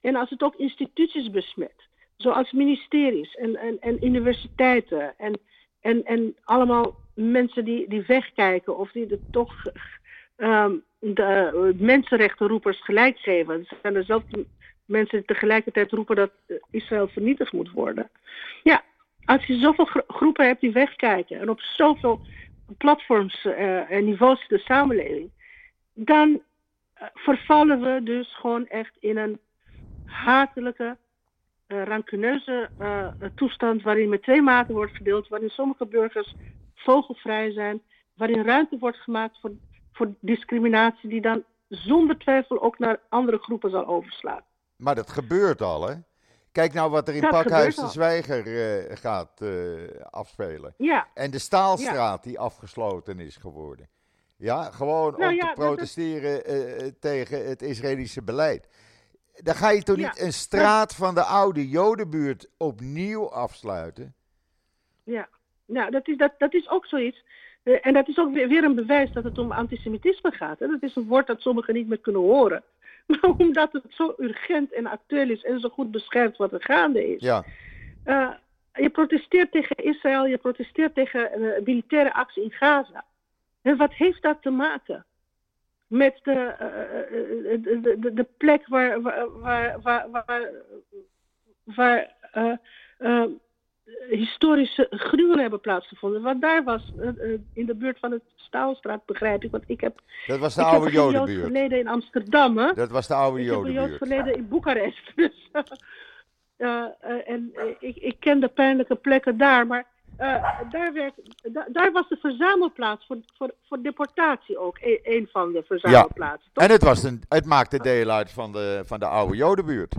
en als het ook instituties besmet, zoals ministeries en, en, en universiteiten en, en, en allemaal mensen die, die wegkijken of die er toch ehm, de eh, mensenrechtenroepers gelijk geven. Het zijn dezelfde mensen die tegelijkertijd roepen dat Israël vernietigd moet worden. Ja, als je zoveel gro- groepen hebt die wegkijken en op zoveel platforms eh, en niveaus de samenleving, dan eh, vervallen we dus gewoon echt in een hatelijke, eh rancuneuze toestand waarin met twee maten wordt verdeeld, waarin sommige burgers vogelvrij zijn, waarin ruimte wordt gemaakt voor, voor discriminatie die dan zonder twijfel ook naar andere groepen zal overslaan. Maar dat gebeurt al, hè? Kijk nou wat er in Dat Pakhuis de. Zwijger eh, gaat eh, afspelen. Ja, En de Staalstraat die afgesloten is geworden. Ja, gewoon Nou om ja, te protesteren eh, tegen het Israëlische beleid. Dan ga je toch niet een straat van de oude Jodenbuurt opnieuw afsluiten? ja. Nou, dat is, dat, dat is ook zoiets. En dat is ook weer, weer een bewijs dat het om antisemitisme gaat. Hè? Dat is een woord dat sommigen niet meer kunnen horen. Maar omdat het zo urgent en actueel is en zo goed beschrijft wat er gaande is. Ja, Eh, je protesteert tegen Israël, je protesteert tegen een militaire actie in Gaza. En wat heeft dat te maken met de, eh, eh, de, de, de, plek waar, waar, waar, waar, waar, waar, eh, eh, historische gruwelen hebben plaatsgevonden? Want daar was, eh, eh, in de buurt van het Staalstraat, begrijp ik, want ik heb, dat was de oude Jodenbuurt. verleden in Amsterdam, hè? Dat was de oude Ik heb een Joods Jodenbuurt. verleden in Boekarest. Dus, eh, en ik, ik ken de pijnlijke plekken daar. Maar daar, werd, da- daar was de verzamelplaats voor, voor, voor deportatie ook. e- een van de verzamelplaatsen. toch? En het, was een, het maakte deel uit van de, van de oude Jodenbuurt.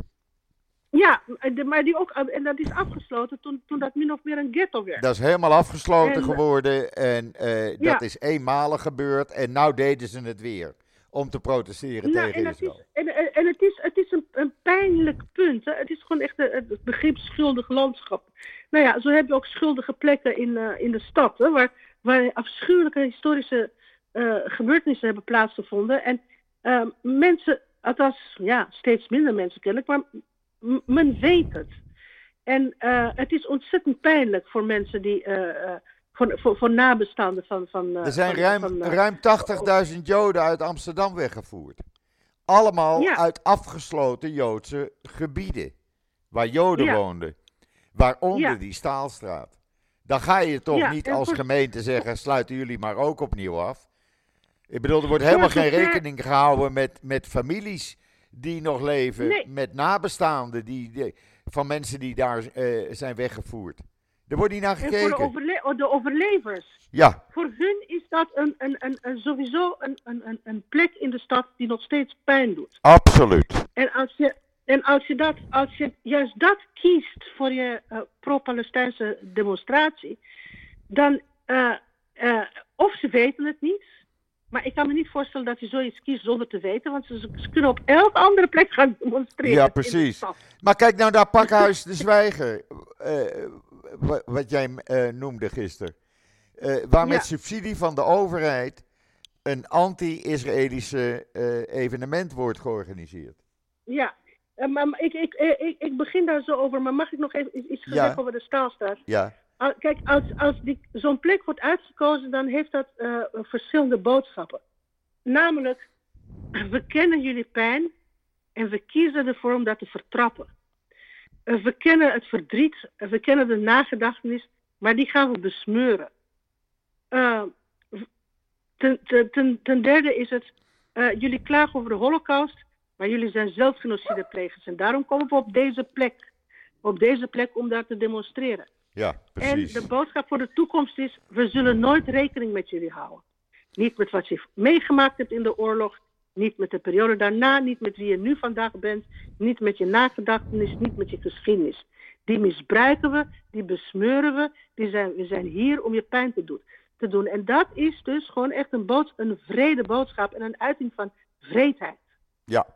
Ja, maar die ook, en dat is afgesloten toen, toen dat min of meer een ghetto werd. Dat is helemaal afgesloten En- geworden en eh, dat Ja. is eenmalig gebeurd. En nou deden ze het weer om te protesteren Nou, tegen en Israël. is, en, en, het is, het is een, een pijnlijk punt. Hè? Het is gewoon echt een- het begrip schuldig landschap. Nou ja, zo heb je ook schuldige plekken in, eh, in de stad, hè, waar, waar afschuwelijke historische eh, gebeurtenissen hebben plaatsgevonden. En eh, mensen, althans, ja, steeds minder mensen kennelijk, maar men weet het. En eh, het is ontzettend pijnlijk voor mensen die, eh, eh, voor, voor, voor nabestaanden van. van Er zijn van- ruim, van, ruim 80.000 Joden uit Amsterdam weggevoerd. Allemaal Ja. uit afgesloten Joodse gebieden. Waar Joden Ja. woonden. Waaronder Ja. die Staalstraat. Dan ga je toch niet als voor- gemeente zeggen: sluiten jullie maar ook opnieuw af. Ik bedoel, er wordt helemaal geen rekening gehouden met, met families die nog leven. Nee. Met nabestaanden. Die, die- van mensen die daar eh, zijn weggevoerd. Er wordt niet naar En voor de, gekeken. overle- oh, de overlevers. Ja, Voor hun is dat een, een, een, een, sowieso een, een, een, een plek in de stad die nog steeds pijn doet. absoluut. En als je, en als je, dat, als je juist dat kiest voor je eh, pro-Palestijnse demonstratie, dan, eh, of ze weten het niet, maar ik kan me niet voorstellen dat je zoiets kiest zonder te weten, want ze, ze kunnen op elke andere plek gaan demonstreren. Ja, de precies. Maar kijk nou naar Pakhuis de Zwijger, wa- wat jij eh, noemde gisteren. Eh, waar met subsidie van de overheid een anti-Israëlische evenement wordt georganiseerd. Ja, maar ik, ik, ik, ik begin daar zo over, maar mag ik nog even iets- Ja. zeggen over de Staalstraat? Ja, Kijk, als, zo'n plek wordt uitgekozen, dan heeft dat eh, verschillende boodschappen. Namelijk, we kennen jullie pijn en we kiezen ervoor om dat te vertrappen. Eh, we kennen het verdriet, we kennen de nagedachtenis, maar die gaan we besmeuren. Eh, ten, ten, ten, derde is het, jullie klagen over de holocaust, maar jullie zijn zelf genocideplegers. En daarom komen we op deze plek. Op deze plek om daar te demonstreren. Ja, precies. En de boodschap voor de toekomst is: we zullen nooit rekening met jullie houden. Niet met wat je meegemaakt hebt in de oorlog, niet met de periode daarna, niet met wie je nu vandaag bent, niet met je nagedachtenis, niet met je geschiedenis. Die misbruiken we, die besmeuren we, die zijn, we zijn hier om je pijn te doen. Te doen. En dat is dus gewoon echt een, bood, een vrede boodschap en een uiting van vreedheid. Ja,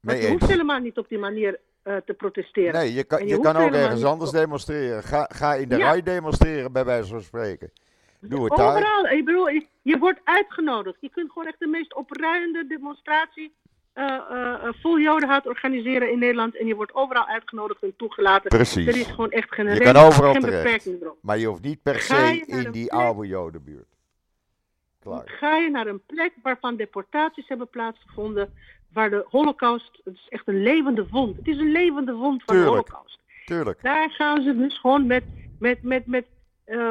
mee je hoeft eens. helemaal niet op die manier eh, te protesteren. Nee, je kan, je je kan ook ergens anders demonstreren. Ga, ga in de Ja. rij demonstreren, bij wijze van spreken. Doe het daar. Overal. Ik bedoel, je- je wordt uitgenodigd. Je kunt gewoon echt de meest opruiende demonstratie eh, eh, vol jodenhaat organiseren in Nederland. En je wordt overal uitgenodigd en toegelaten. Precies. Er is gewoon echt geen Je reden, kan overal geen terecht. beperking erop. Maar je hoeft niet per se in die plek- oude jodenbuurt. Klaar. Ga je naar een plek waarvan deportaties hebben plaatsgevonden, waar de holocaust, het is echt een levende wond. Het is een levende wond van Tuurlijk. de holocaust. Tuurlijk. Daar gaan ze dus gewoon met, met, met, met eh,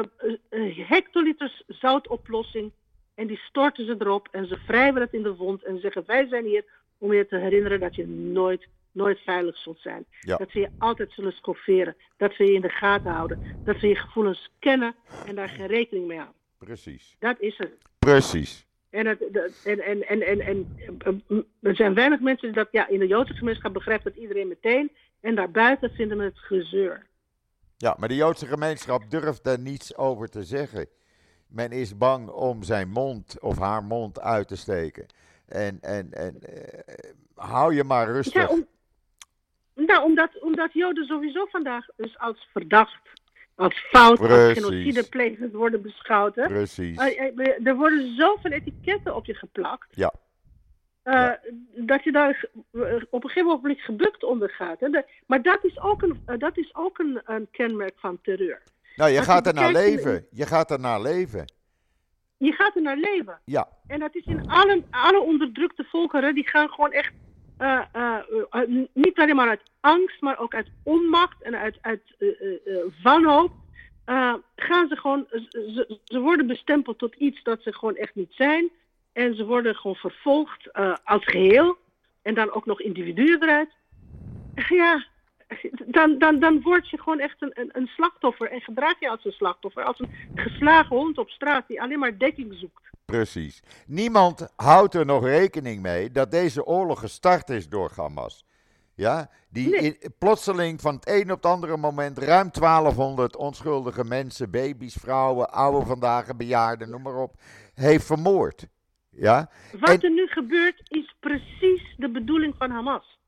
hectoliters zoutoplossing. En die storten ze erop en ze wrijven het in de wond. En zeggen: Wij zijn hier om je te herinneren dat je nooit, nooit veilig zult zijn. Ja. Dat ze je altijd zullen schofferen. Dat ze je in de gaten houden. Dat ze je gevoelens kennen en daar geen rekening mee houden. Precies. Dat is het. Precies. En, het, en, en, en, en, en eh, er zijn weinig mensen dat ja, in de Joodse gemeenschap begrijpt dat iedereen meteen. En daarbuiten vinden we het gezeur. Ja, maar de Joodse gemeenschap durft daar niets over te zeggen. Men is bang om zijn mond of haar mond uit te steken. En, en, en eh, hou je maar rustig. Ja, om, nou, omdat, omdat Joden sowieso vandaag dus als verdacht, als fout, als Precies. genocideplegers worden beschouwd. Hè? Precies. Eh, eh, Er worden zoveel etiketten op je geplakt. Ja. eh, Ja. Dat je daar op een gegeven moment gebukt onder gaat. Hè? Maar dat is ook, een, dat is ook een, een kenmerk van terreur. Nou, je als je gaat er naar in- leven. Je gaat er naar leven. Je gaat er naar leven. Ja, En dat is in alle, alle onderdrukte volkeren, die gaan gewoon echt, eh, eh, eh, niet alleen maar uit angst, maar ook uit onmacht en uit, uit wanhoop, gaan ze gewoon, ze, ze- worden bestempeld tot iets dat ze gewoon echt niet zijn. En ze worden gewoon vervolgd als geheel. En dan ook nog individuen eruit. Ja, dan, dan, dan word je gewoon echt een, een, een slachtoffer. En gedraag je als een slachtoffer. Als een geslagen hond op straat die alleen maar dekking zoekt. precies. Niemand houdt er nog rekening mee dat deze oorlog gestart is door Hamas. Ja, die Nee. in- plotseling van het een op het andere moment ruim 1200 onschuldige mensen, baby's, vrouwen, oude vandaag, bejaarden, noem maar op, heeft vermoord. Ja, Wat En- er nu gebeurt is precies de bedoeling van Hamas.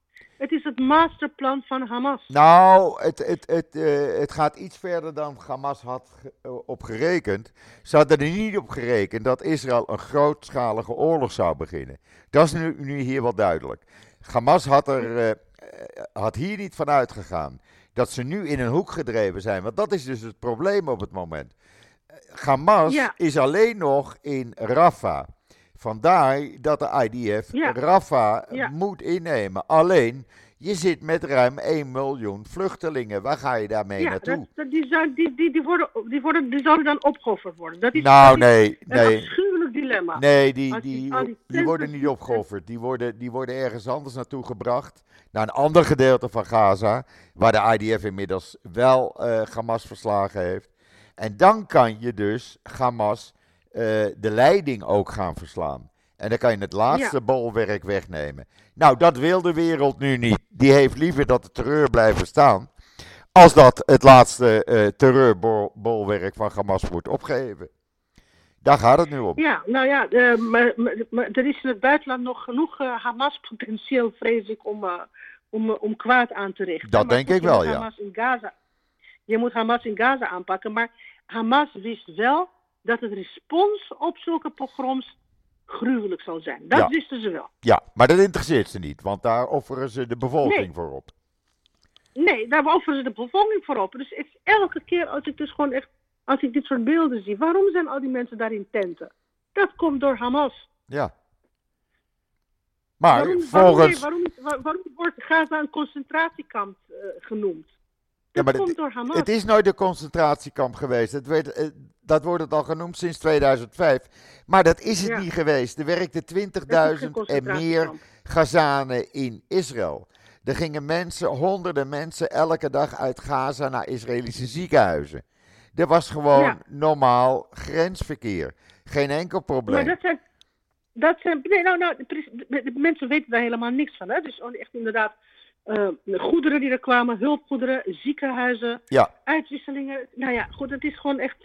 Het is het masterplan van Hamas. Nou, het, het, het, eh, het gaat iets verder dan Hamas had eh, op gerekend. Ze hadden er niet op gerekend dat Israël een grootschalige oorlog zou beginnen. Dat is nu, nu hier wel duidelijk. Hamas had, er, eh, had hier niet van uitgegaan dat ze nu in een hoek gedreven zijn. Want dat is dus het probleem op het moment. Hamas Ja. is alleen nog in Rafah. Vandaar dat de IDF Ja. Ja. moet innemen. Alleen, je zit met ruim 1 miljoen vluchtelingen. Waar ga je daarmee ja, naartoe? dat, dat- die, zou, die, die, die, worden, die, worden, die zouden dan opgeofferd worden. Dat is, nou, dat is nee, een nee. afschuwelijk dilemma. Nee, die, die- die, al die, die worden niet opgeofferd. Die worden, die worden ergens anders naartoe gebracht. Naar een ander gedeelte van Gaza. Waar de IDF inmiddels wel eh, Hamas verslagen heeft. En dan kan je dus Hamas de leiding ook gaan verslaan. En dan kan je het laatste bolwerk wegnemen. Nou, dat wil de wereld nu niet. Die heeft liever dat de terreur blijft bestaan. Als dat het laatste eh terreurbolwerk van Hamas wordt opgeheven. Daar gaat het nu om. Ja, nou ja, eh, maar, maar, maar er is in het buitenland nog genoeg eh, Hamas-potentieel, vrees ik, om, eh, om, eh, om kwaad aan te richten. Dat Maar denk ik wel, moet ja. Hamas in Gaza, je moet Hamas in Gaza aanpakken, maar Hamas wist wel dat het respons op zulke pogroms gruwelijk zal zijn. Dat Ja. wisten ze wel. Ja, maar dat interesseert ze niet, want daar offeren ze de bevolking Nee. voor op. Nee, daar offeren ze de bevolking voor op. Dus het is elke keer als ik dus gewoon echt, als ik dit soort beelden zie, waarom zijn al die mensen daar in tenten? Dat komt door Hamas. Ja. Maar waarom, volgens. waarom, waarom, waar- waarom wordt Gaza een concentratiekamp eh, genoemd? Ja, Dat maar komt het- door Hamas. Het is nooit een concentratiekamp geweest. Het werd, eh, dat wordt het al genoemd sinds 2005. Maar dat is het Ja. niet geweest. Er werkten Het is geen 20.000 en meer. Gazanen in Israël. Er gingen mensen, honderden mensen, elke dag uit Gaza naar Israëlische ziekenhuizen. Er was gewoon Ja. normaal grensverkeer. Geen enkel probleem. Maar dat zijn, dat zijn nee, nou, nou, mensen weten daar helemaal niks van. Hè? Dus echt inderdaad eh, goederen die er kwamen, hulpgoederen, ziekenhuizen, Ja, uitwisselingen. Nou ja, goed, het is gewoon echt.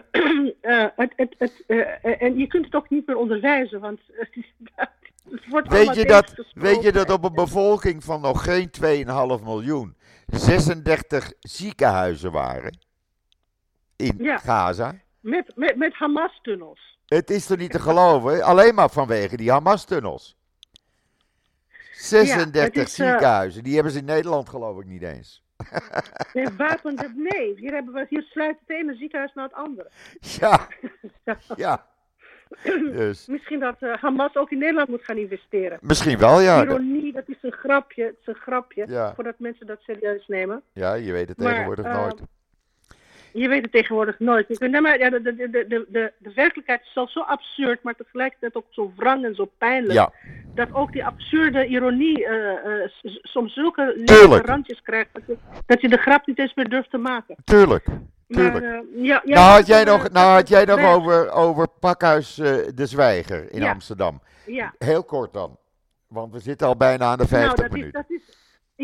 eh, het, het, het, eh, en je kunt het ook niet meer onderwijzen, want het, is, het wordt Weet je, dat, weet je dat op een bevolking van nog geen 2,5 miljoen 36 ziekenhuizen waren in Ja. Gaza? Met, met, met Hamas-tunnels. Het is toch niet te geloven? Alleen maar vanwege die Hamas-tunnels. 36 het is, eh, ziekenhuizen, die hebben ze in Nederland geloof ik niet eens. Nee, nee, hier, hebben we, hier sluit het ene ziekenhuis naar het andere. Ja, ja. Dus, Misschien dat eh, Hamas ook in Nederland moet gaan investeren. misschien wel, ja. Dat- Ironie, dat is een grapje. Het is een grapje, Ja. voordat mensen dat serieus nemen. Ja, je weet het Maar, tegenwoordig nooit. Je weet het tegenwoordig nooit. Je kunt- nee, maar, ja, de, de, de, de, de, werkelijkheid is zelfs zo absurd, maar tegelijkertijd ook zo wrang en zo pijnlijk. Ja, Dat ook die absurde ironie eh, s- soms zulke randjes krijgt, dat je, dat je de grap niet eens meer durft te maken. tuurlijk. Maar, Tuurlijk. eh, ja, ja, nou, had jij nog, nou had jij nog over, over Pakhuis de Zwijger in Ja. Amsterdam. Ja. Heel kort dan. Want we zitten al bijna aan de 50 nou, dat minuten. Is, dat is,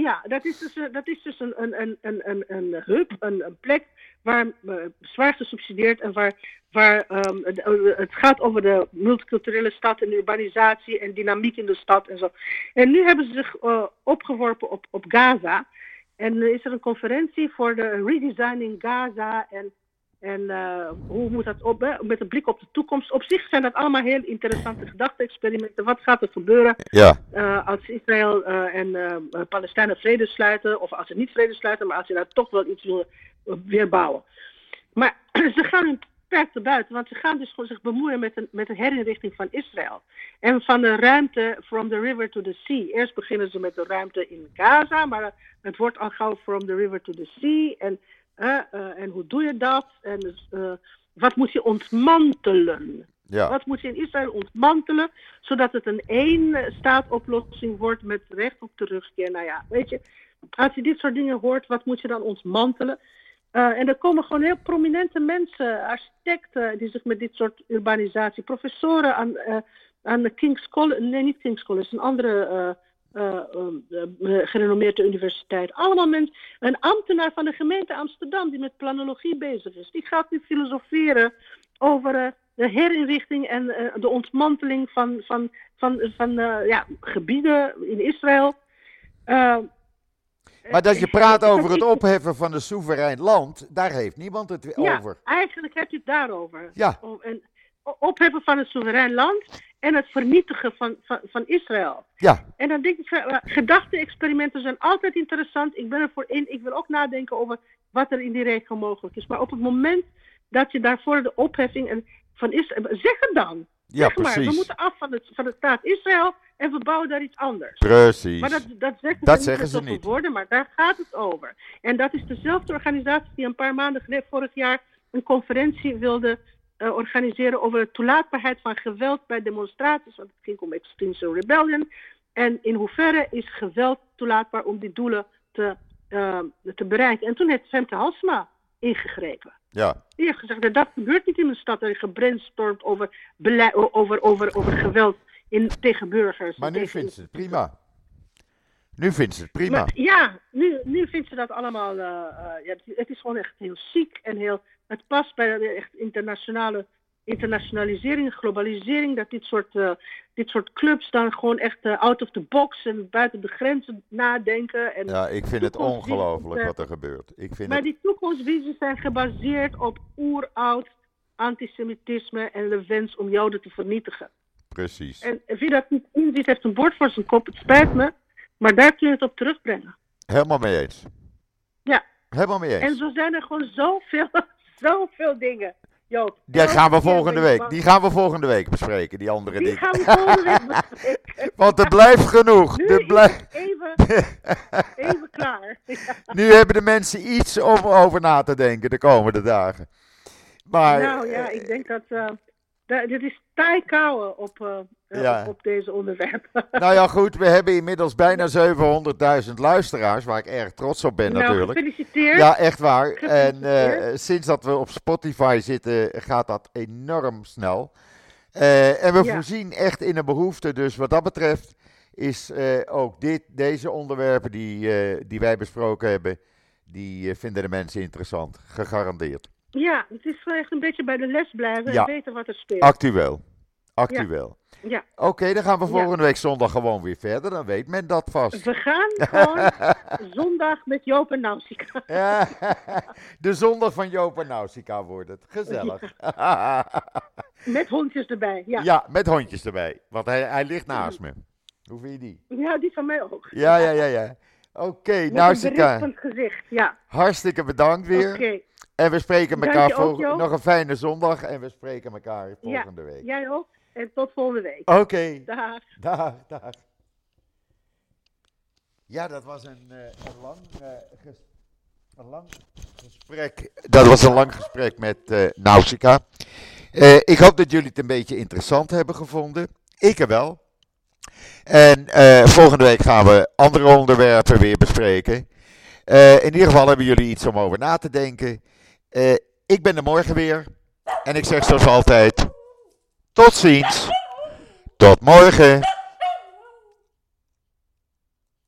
ja, dat is dus, dat is dus een, een, een, een, een, een hub, een, een plek waar eh, zwaar gesubsidieerd en waar, waar ehm, het, eh, het gaat over de multiculturele stad en urbanisatie en dynamiek in de stad en zo. En nu hebben ze zich eh, opgeworpen op, op Gaza. En is er een conferentie voor de redesigning Gaza en en eh, hoe moet dat op, hè? met een blik op de toekomst. Op zich zijn dat allemaal heel interessante gedachte-experimenten. Wat gaat er gebeuren Ja, eh, als Israël eh, en Palestijnen vrede sluiten, of als ze niet vrede sluiten, maar als ze daar toch wel iets willen weer bouwen. Maar ze gaan hun perk te buiten, want ze gaan dus gewoon zich bemoeien met de, met herinrichting van Israël. En van de ruimte from the river to the sea. Eerst beginnen ze met de ruimte in Gaza, maar het wordt al gauw from the river to the sea. En, eh, eh, en hoe doe je dat? En dus, eh, wat moet je ontmantelen? ja. Wat moet je in Israël ontmantelen, zodat het een één-staat-oplossing wordt met recht op terugkeer? Nou ja, weet je, als je dit soort dingen hoort, wat moet je dan ontmantelen? Eh, en er komen gewoon heel prominente mensen, architecten, die zich met dit soort urbanisatie, professoren aan, eh, aan de King's College, nee niet King's College, een andere eh, gerenommeerde universiteit. Allemaal mensen, een ambtenaar van de gemeente Amsterdam die met planologie bezig is, die gaat nu filosoferen over eh, de herinrichting en de ontmanteling van, van, van, van ja, gebieden in Israël. Eh, Maar dat je praat over het opheffen van een soeverein land, daar heeft niemand het Ja, over. eigenlijk heb je het daarover. Ja. En opheffen van het soeverein land en het vernietigen van, van, van Israël. Ja, En dan denk ik, eh, gedachte-experimenten zijn altijd interessant. Ik ben er voor in. Ik wil ook nadenken over wat er in die regio mogelijk is. Maar op het moment dat je daarvoor de opheffing en van Israël. Zeg het dan. ja zeg maar, we precies. moeten af van, het, van de staat Israël en we bouwen daar iets anders. Precies. Maar dat, dat zeggen Dat ze zeggen niet ze niet. woorden, maar daar gaat het over. En dat is dezelfde organisatie die een paar maanden geleden, vorig jaar, een conferentie wilde eh, organiseren over de toelaatbaarheid van geweld bij demonstraties. Want het ging om Extinction Rebellion. En in hoeverre is geweld toelaatbaar om die doelen te, uh, te bereiken. En toen heeft Femke Halsma ingegrepen. Ja. Die heeft gezegd, dat gebeurt niet in een stad. Er is gebrainstormd over, beleid, over, over, over geweld in, tegen burgers. Maar nu tegen vindt ze het prima. Nu vindt ze het prima. Maar, ja, nu, nu vindt ze dat allemaal. Uh, uh, ja, het is gewoon echt heel ziek en heel. Het past bij de echt internationale internationalisering, globalisering, dat dit soort, uh, dit soort clubs dan gewoon echt out of the box en buiten de grenzen nadenken. En ja, ik vind het ongelooflijk wat er gebeurt. Ik vind maar het... die toekomstvisies zijn gebaseerd op oeroud antisemitisme en de wens om Joden te vernietigen. Precies. En wie dat niet inziet, heeft een bord voor zijn kop. Het spijt me. Maar daar kun je het op terugbrengen. Helemaal mee eens. Ja. Helemaal mee eens. En zo zijn er gewoon zoveel, zoveel dingen. Joop. Die gaan we volgende week. Die gaan we volgende week bespreken, die andere die dingen. gaan we volgende week bespreken. Want er blijft genoeg. Nu er blijft... even, even klaar. Ja. Nu hebben de mensen iets om over na te denken de komende dagen. Maar, nou ja, ik denk dat... Uh, dit is taai kouwen op, uh, Ja. op, op deze onderwerpen. Nou ja, goed, we hebben inmiddels bijna 700.000 luisteraars, waar ik erg trots op ben nou, natuurlijk. gefeliciteerd. Ja, echt waar. En eh, sinds dat we op Spotify zitten, gaat dat enorm snel. Eh, en we Ja. voorzien echt in een behoefte. Dus wat dat betreft is eh, ook dit, deze onderwerpen die, eh, die wij besproken hebben, die eh, vinden de mensen interessant. Gegarandeerd. Ja, het is gewoon echt een beetje bij de les blijven Ja. en weten wat er speelt. Actueel. Actueel. Ja, Oké, dan gaan we Ja. volgende week zondag gewoon weer verder. Dan weet men dat vast. we gaan gewoon zondag met Joop en Nausicaa. Ja, de zondag van Joop en Nausicaa wordt het. Gezellig. Met hondjes erbij. Ja, ja. Ja, met hondjes erbij. Want hij, hij ligt naast me. Hoe vind je die? die van mij ook. Ja, ja, ja, ja. Oké, Met een Nausicaa, berispend gezicht. Ja, hartstikke bedankt weer. oké. En we spreken elkaar je ook, volg- Joop. nog een fijne zondag. En we spreken elkaar Ja, volgende week. jij ook. En tot volgende week. Oké, Dag. dag, dag. Ja, dat was een, eh, een, lang, eh, ges- een lang gesprek. Dat was een lang gesprek met eh Nausicaa. Ik hoop dat jullie het een beetje interessant hebben gevonden. Ik er wel. En volgende week gaan we andere onderwerpen weer bespreken. In ieder geval hebben jullie iets om over na te denken. Eh, ik ben er morgen weer. En ik zeg zoals altijd: tot ziens. Tot morgen.